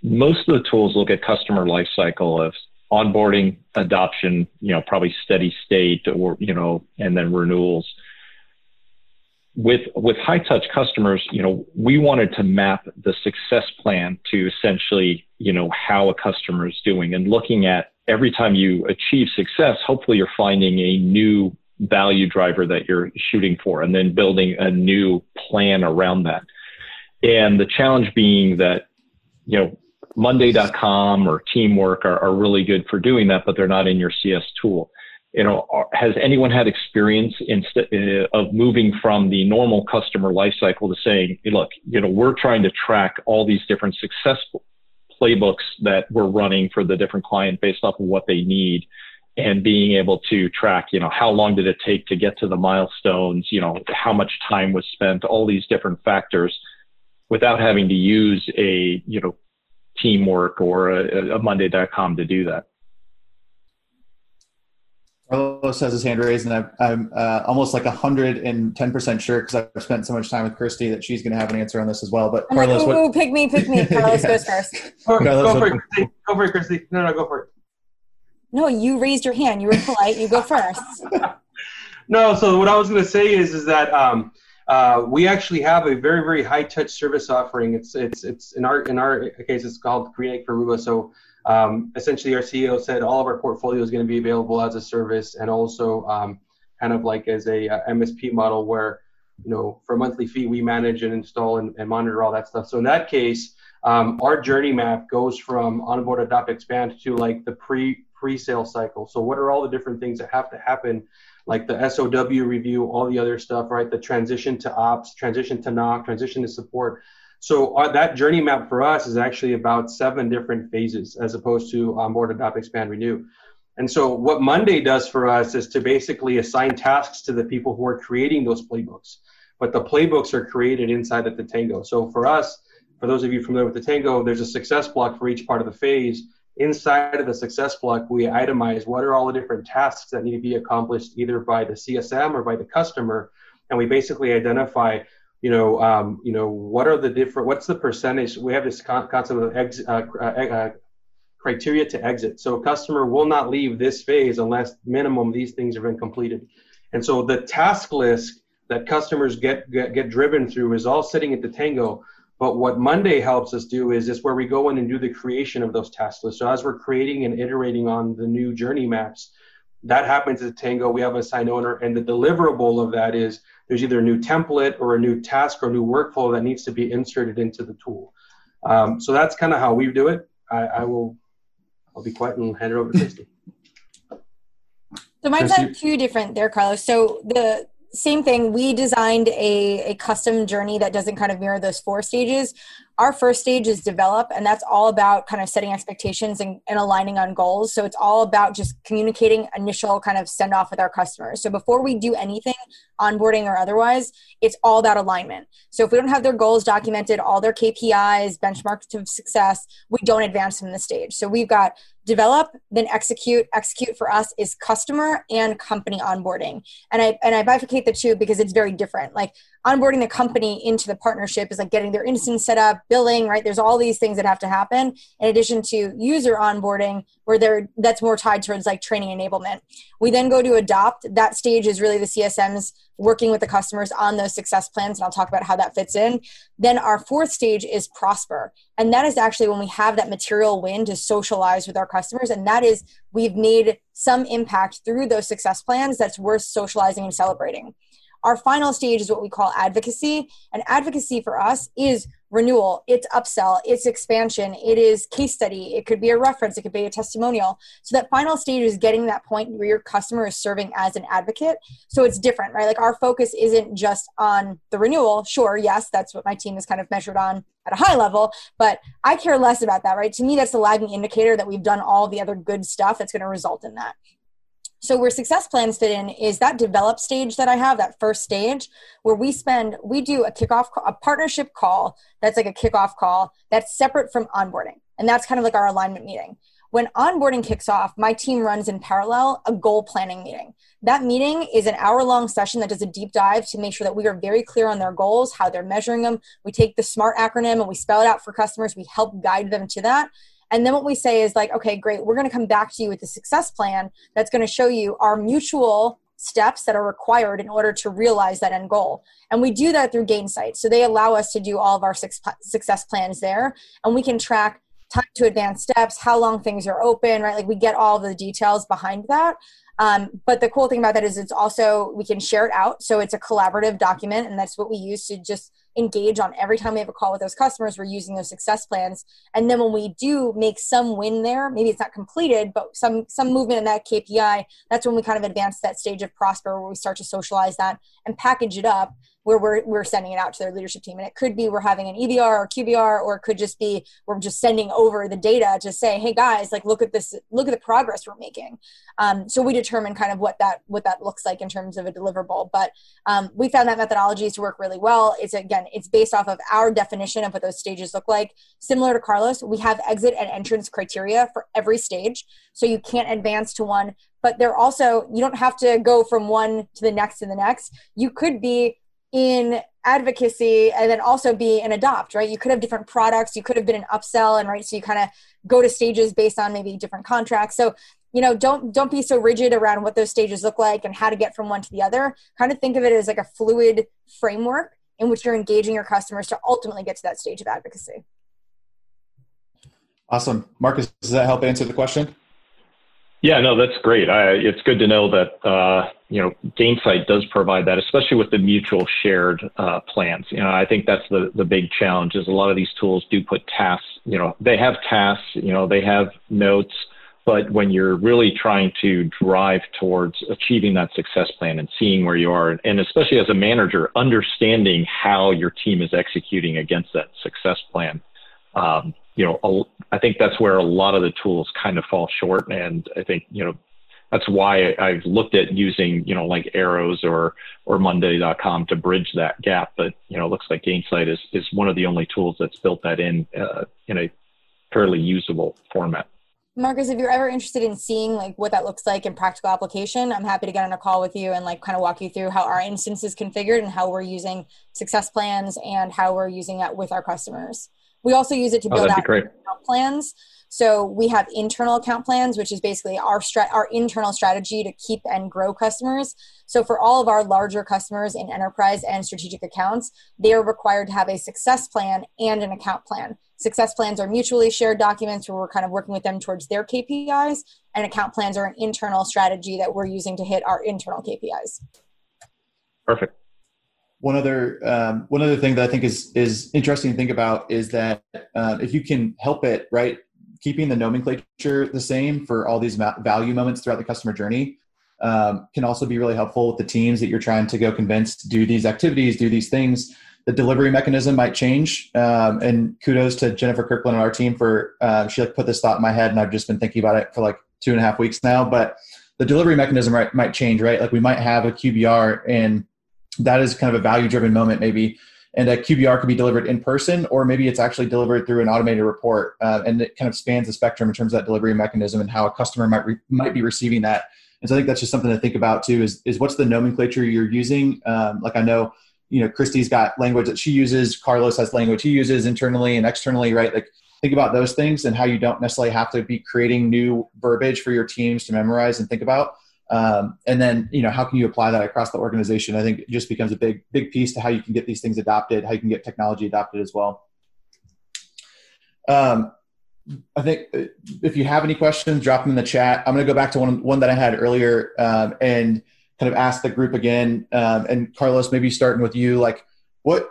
Speaker 9: most of the tools look at customer lifecycle of onboarding, adoption, you know, probably steady state or, you know, and then renewals with with high touch customers, you know, we wanted to map the success plan to essentially, you know, how a customer is doing and looking at every time you achieve success, hopefully you're finding a new value driver that you're shooting for and then building a new plan around that. And the challenge being that, you know, Monday.com or Teamwork are, are really good for doing that, but they're not in your CS tool you know, has anyone had experience in, uh, of moving from the normal customer lifecycle to saying, hey, look, you know, we're trying to track all these different successful playbooks that we're running for the different client based off of what they need and being able to track, you know, how long did it take to get to the milestones, you know, how much time was spent, all these different factors without having to use a, you know, teamwork or a, a Monday.com to do that.
Speaker 2: Carlos has his hand raised, and I'm, I'm uh, almost like 110% sure because I've spent so much time with Kristi that she's going to have an answer on this as well. But
Speaker 5: I'm
Speaker 2: Carlos,
Speaker 5: like, ooh, what... pick me, pick me. Carlos goes first.
Speaker 3: Go, Carlos, go for it, Kristi. Go for it, Kristi. No, no, go for it.
Speaker 5: No, you raised your hand. You were polite. You go first.
Speaker 3: no, so what I was going to say is, is that um, uh, we actually have a very, very high touch service offering. It's, it's, it's in our, in our case, it's called Create for Aruba. So um, essentially, our CEO said all of our portfolio is going to be available as a service and also um, kind of like as a, a, MSP model where, you know, for a monthly fee, we manage and install and, and monitor all that stuff. So in that case, um, our journey map goes from onboard, adopt, expand to like the pre pre-sale cycle. So what are all the different things that have to happen, like the SOW review, all the other stuff, right? The transition to ops, transition to NOC, transition to support. So uh, that journey map for us is actually about seven different phases as opposed to onboard, adopt, expand, renew. And so what Monday does for us is to basically assign tasks to the people who are creating those playbooks. But the playbooks are created inside of Totango. So for us, for those of you familiar with Totango, there's a success block for each part of the phase. Inside of the success block, we itemize what are all the different tasks that need to be accomplished either by the CSM or by the customer. And we basically identify you know, um, you know, what are the different? What's the percentage? We have this con- concept of ex- uh, uh, uh, criteria to exit. So a customer will not leave this phase unless minimum these things have been completed. And so the task list that customers get, get, get driven through is all sitting at Totango. But what Monday helps us do is this where we go in and do the creation of those task lists. So as we're creating and iterating on the new journey maps, that happens at Tango. We have a sign owner, and the deliverable of that is there's either a new template or a new task or a new workflow that needs to be inserted into the tool. Um, so that's kind of how we do it. I, I, will, I'll be quiet and hand it over to Kristi.
Speaker 5: So mine's had two different there, Carlos. So the same thing. We designed a, a custom journey that doesn't kind of mirror those four stages our first stage is develop and that's all about kind of setting expectations and, and, aligning on goals. So it's all about just communicating initial kind of send off with our customers. So before we do anything onboarding or otherwise it's all about alignment. So if we don't have their goals documented all their kpis benchmarks of success we don't advance from the stage. So we've got develop then execute. Execute for us is customer and company onboarding. And i and i bifurcate the two because it's very different. Like onboarding the company into the partnership is like getting their instance set up billing right? There's all these things that have to happen in addition to user onboarding where they're that's more tied towards like training enablement. We then go to adopt. That stage is really the csms working with the customers on those success plans and i'll talk about how that fits in then our fourth stage is prosper and that is actually when we have that material win to socialize with our customers and that is we've made some impact through those success plans that's worth socializing and celebrating our final stage is what we call advocacy. And advocacy for us is renewal, it's upsell, it's expansion, it is case study, it could be a reference, it could be a testimonial. So that final stage is getting that point where your customer is serving as an advocate. So it's different, right? Like our focus isn't just on the renewal. Sure, yes, that's what my team is kind of measured on at a high level, but I care less about that, right? To me, that's the lagging indicator that we've done all the other good stuff that's going to result in that. So where success plans fit in is that develop stage that I have, that first stage where we spend, we do a kickoff, a partnership call that's like a kickoff call that's separate from onboarding. And that's kind of like our alignment meeting. When onboarding kicks off, my team runs in parallel a goal planning meeting. That meeting is an hour long session that does a deep dive to make sure that we are very clear on their goals, how they're measuring them. We take the SMART acronym and we spell it out for customers. We help guide them to that. And then what we say is like, okay, great, we're going to come back to you with a success plan that's going to show you our mutual steps that are required in order to realize that end goal. And we do that through Gainsight. So they allow us to do all of our success plans there, and we can track time to advance steps, how long things are open, right? Like we get all the details behind that. Um, but the cool thing about that is it's also we can share it out, so it's a collaborative document, and that's what we use to just engage on every time we have a call with those customers we're using those success plans. And then when we do make some win there maybe it's not completed but some some movement in that kpi that's when we kind of advance that stage of prosper where we start to socialize that and package it up where we're, we're sending it out to their leadership team. And it could be we're having an EBR or QBR, or it could just be we're just sending over the data to say, hey guys, like look at this, look at the progress we're making. Um, so we determine kind of what that what that looks like in terms of a deliverable. But um, we found that methodology to work really well. It's again, it's based off of our definition of what those stages look like. Similar to Carlos, we have exit and entrance criteria for every stage. So you can't advance to one, but they're also you don't have to go from one to the next to the next. You could be in advocacy and then also be an adopt right? You could have different products you could have been an upsell and right so you kind of go to stages based on maybe different contracts. So you know don't don't be so rigid around what those stages look like and how to get from one to the other. Kind of think of it as like a fluid framework in which you're engaging your customers to ultimately get to that stage of advocacy.
Speaker 2: Awesome. Marcus does that help answer the question
Speaker 9: yeah, no, that's great. I, it's good to know that uh, you know Gainsight does provide that, especially with the mutual shared uh, plans. You know, I think that's the the big challenge is a lot of these tools do put tasks. You know, they have tasks. You know, they have notes, but when you're really trying to drive towards achieving that success plan and seeing where you are, and especially as a manager, understanding how your team is executing against that success plan. Um, you know, I think that's where a lot of the tools kind of fall short. And I think, you know, that's why I've looked at using, you know, like arrows or, or monday.com to bridge that gap. But, you know, it looks like Gainsight is, is one of the only tools that's built that in, uh, in a fairly usable format.
Speaker 5: Marcus, if you're ever interested in seeing like what that looks like in practical application, I'm happy to get on a call with you and like kind of walk you through how our instance is configured and how we're using success plans and how we're using that with our customers. We also use it to oh, build oh, out account plans. So we have internal account plans, which is basically our our internal strategy to keep and grow customers. So for all of our larger customers in enterprise and strategic accounts, they are required to have a success plan and an account plan. Success plans are mutually shared documents where we're kind of working with them towards their KPIs, and account plans are an internal strategy that we're using to hit our internal KPIs.
Speaker 9: Perfect
Speaker 2: one other um, one other thing that I think is is interesting to think about is that uh, if you can help it, right, keeping the nomenclature the same for all these value moments throughout the customer journey um, can also be really helpful with the teams that you're trying to go convince to do these activities, do these things. The delivery mechanism might change, um, and kudos to Jennifer Kirkland and our team for uh, she like put this thought in my head, and I've just been thinking about it for like two and a half weeks now. But the delivery mechanism right, might change, right? Like we might have a QBR and that is kind of a value driven moment maybe and a qbr could be delivered in person or maybe it's actually delivered through an automated report uh, and it kind of spans the spectrum in terms of that delivery mechanism and how a customer might re- might be receiving that. And so i think that's just something to think about too is, is what's the nomenclature you're using? Um, like i know you know kristi's got language that she uses carlos has language he uses internally and externally right? Like think about those things and how you don't necessarily have to be creating new verbiage for your teams to memorize and think about um, and then, you know, how can you apply that across the organization? I think it just becomes a big, big piece to how you can get these things adopted, how you can get technology adopted as well. Um, I think uh, if you have any questions, drop them in the chat. I'm going to go back to one, one that I had earlier um, and kind of ask the group again. Um, and Carlos, maybe starting with you, like what,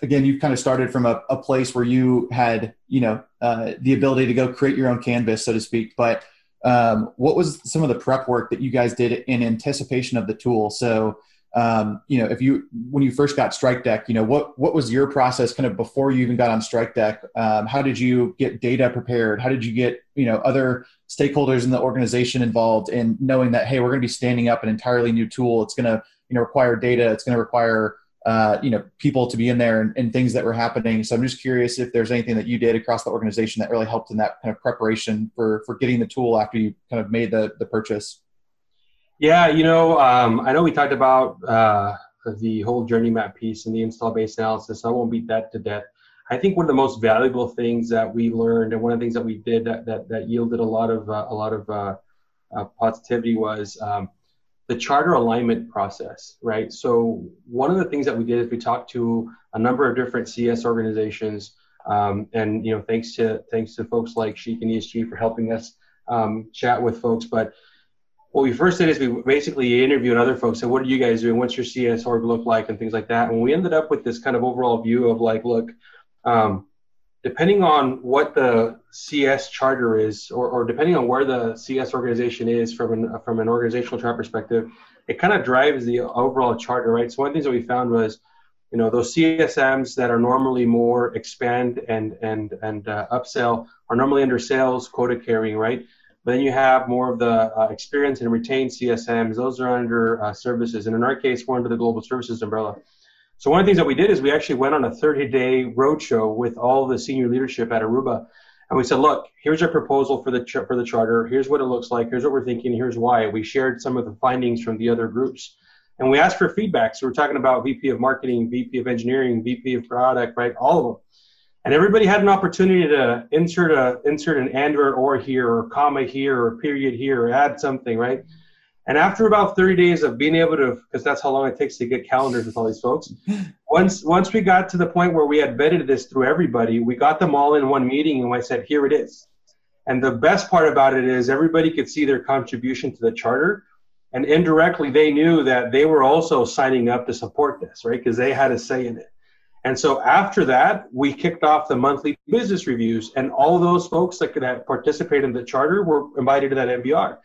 Speaker 2: again, You've kind of started from a, a place where you had, you know, uh, the ability to go create your own canvas, so to speak. But um, what was some of the prep work that you guys did in anticipation of the tool? So, um, you know, if you when you first got Strikedeck, you know, what what was your process kind of before you even got on Strikedeck? Um, how did you get data prepared? How did you get you know other stakeholders in the organization involved in knowing that hey, we're going to be standing up an entirely new tool. It's going to you know require data. It's going to require uh, you know people to be in there and, and, things that were happening. So I'm just curious if there's anything that you did across the organization that really helped in that kind of preparation for for getting the tool after you kind of made the the purchase.
Speaker 3: Yeah, you know, um, I know we talked about uh, the whole journey map piece and the install base analysis. I won't beat that to death. I think one of the most valuable things that we learned, and one of the things that we did that that, that yielded a lot of uh, a lot of uh, uh, positivity was um, the charter alignment process, right? So one of the things that we did is we talked to a number of different CS organizations, um, and you know, thanks to thanks to folks like Sheik and ESG for helping us um, chat with folks, but what we first did is we basically interviewed other folks. Said, "What are you guys doing? What's your CS org look like?" and things like that. And we ended up with this kind of overall view of like, look, um, depending on what the CS charter is, or, or, depending on where the CS organization is from an from an organizational chart perspective, it kind of drives the overall charter, right? So one of the things that we found was, you know, those CSMs that are normally more expand and and and uh, upsell are normally under sales quota carrying, right? But then you have more of the uh, experience and retained CSMs. Those are under uh, services. And in our case, we're under the global services umbrella. So one of the things that we did is we actually went on a 30-day roadshow with all the senior leadership at Aruba. And we said, look, here's our proposal for the, for the charter. Here's what it looks like. Here's what we're thinking. Here's why. We shared some of the findings from the other groups. And we asked for feedback. So we're talking about VP of marketing, VP of engineering, VP of product, right? All of them and everybody had an opportunity to insert a insert an and or, or here or comma here or period here or add something right and after about 30 days of being able to because that's how long it takes to get calendars with all these folks once once we got to the point where we had vetted this through everybody we got them all in one meeting and i said here it is. And the best part about it is everybody could see their contribution to the charter. And indirectly they knew that they were also signing up to support this right? Because they had a say in it. And so after that, we kicked off the monthly business reviews, and all those folks that could participated in the charter were invited to that MBR.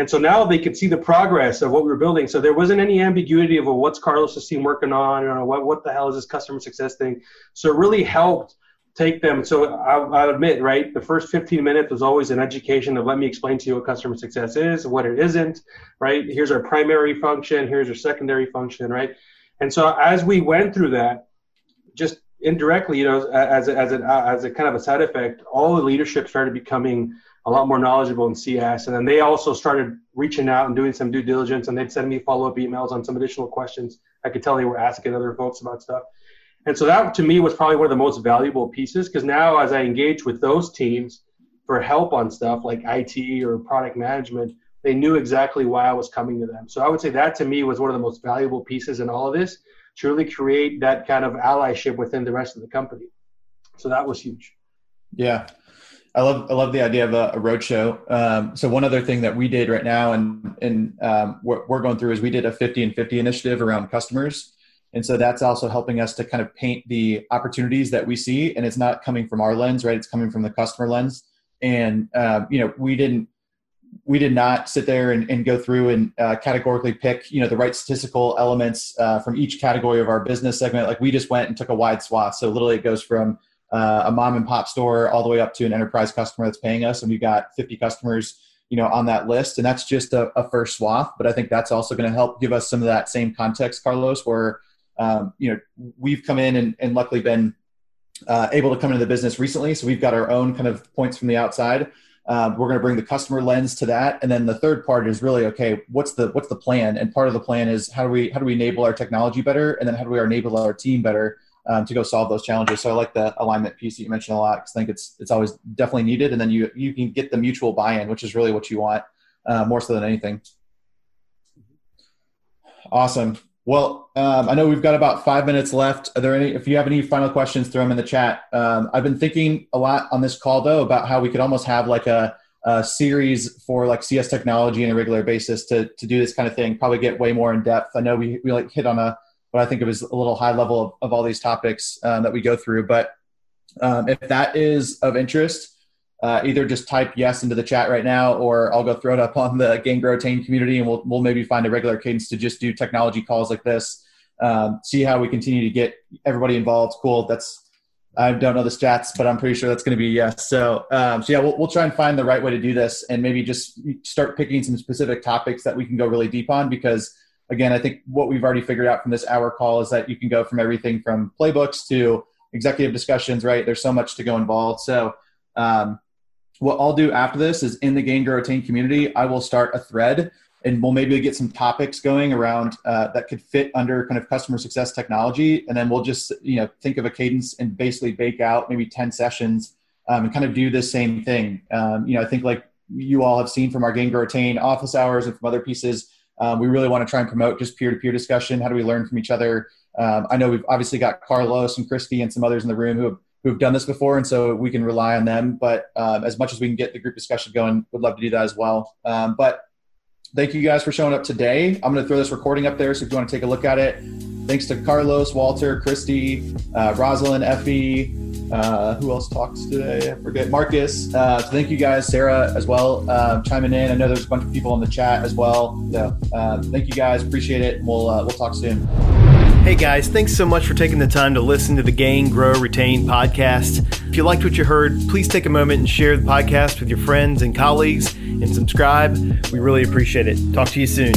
Speaker 3: And so now they could see the progress of what we were building. So there wasn't any ambiguity of well, what's Carlos's team working on, or what what the hell is this customer success thing. So it really helped take them. So I, I'll admit, right, the first 15 minutes was always an education of let me explain to you what customer success is, what it isn't, right? Here's our primary function, here's our secondary function, right? And so as we went through that, just indirectly, you know, as a, as a, as a kind of a side effect, all the leadership started becoming a lot more knowledgeable in CS, and then they also started reaching out and doing some due diligence, and they'd send me follow up emails on some additional questions. I could tell they were asking other folks about stuff, and so that to me was probably one of the most valuable pieces because now as I engage with those teams for help on stuff like IT or product management, they knew exactly why I was coming to them. So I would say that to me was one of the most valuable pieces in all of this to really create that kind of allyship within the rest of the company. So that was huge.
Speaker 2: Yeah. I love I love the idea of a, a roadshow. Um, so one other thing that we did right now, and and um, what we're going through is we did a 50 and 50 initiative around customers, and so that's also helping us to kind of paint the opportunities that we see, and it's not coming from our lens, right? It's coming from the customer lens, and um, you know we didn't we did not sit there and, and go through and uh, categorically pick you know the right statistical elements uh, from each category of our business segment. Like we just went and took a wide swath. So literally it goes from uh, a mom and pop store all the way up to an enterprise customer that's paying us and we've got 50 customers you know on that list and that's just a, a first swath but i think that's also going to help give us some of that same context carlos where um, you know we've come in and, and luckily been uh, able to come into the business recently so we've got our own kind of points from the outside um, we're going to bring the customer lens to that, and then the third part is really okay. What's the what's the plan? And part of the plan is how do we how do we enable our technology better, and then how do we enable our team better um, to go solve those challenges. So I like the alignment piece that you mentioned a lot because I think it's it's always definitely needed, and then you you can get the mutual buy-in, which is really what you want uh, more so than anything. Awesome. Well, um, I know we've got about five minutes left. Are there any? If you have any final questions, throw them in the chat. Um, I've been thinking a lot on this call though about how we could almost have like a, a, series for like CS technology on a regular basis to to do this kind of thing. Probably get way more in depth. I know we we like hit on a what I think of as a little high level of, of all these topics um, that we go through. But um, if that is of interest, uh, either just type yes into the chat right now, or I'll go throw it up on the Gain Grow Retain community, and we'll we'll maybe find a regular cadence to just do technology calls like this. Um, see how we continue to get everybody involved. Cool. That's I don't know the stats, but I'm pretty sure that's going to be yes. So, um, so yeah, we'll, we'll try and find the right way to do this, and maybe just start picking some specific topics that we can go really deep on. Because again, I think what we've already figured out from this hour call is that you can go from everything from playbooks to executive discussions. Right? There's so much to go involved. So, um, what I'll do after this is in the Gain Grow Retain community, I will start a thread and we'll maybe get some topics going around uh, that could fit under kind of customer success technology. And then we'll just, you know, think of a cadence and basically bake out maybe 10 sessions um, and kind of do the same thing. Um, you know, I think like you all have seen from our Gain Grow Retain office hours and from other pieces, um, we really want to try and promote just peer-to-peer discussion. How do we learn from each other? Um, I know we've obviously got Carlos and Kristi and some others in the room who have who've done this before, and so we can rely on them. But um, as much as we can get the group discussion going, would love to do that as well. Um, but thank you guys for showing up today. I'm going to throw this recording up there, so if you want to take a look at it. Thanks to Carlos, Walter, Kristi, uh, Rosalind, Effie. Uh, who else talks today? I forget. Marcus. Uh, so thank you guys, Sarah as well, uh, chiming in. I know there's a bunch of people in the chat as well. So uh, thank you guys. Appreciate it. We'll uh, we'll talk soon.
Speaker 10: Hey guys, thanks so much for taking the time to listen to the Gain, Grow, Retain podcast. If you liked what you heard, please take a moment and share the podcast with your friends and colleagues and subscribe. We really appreciate it. Talk to you soon.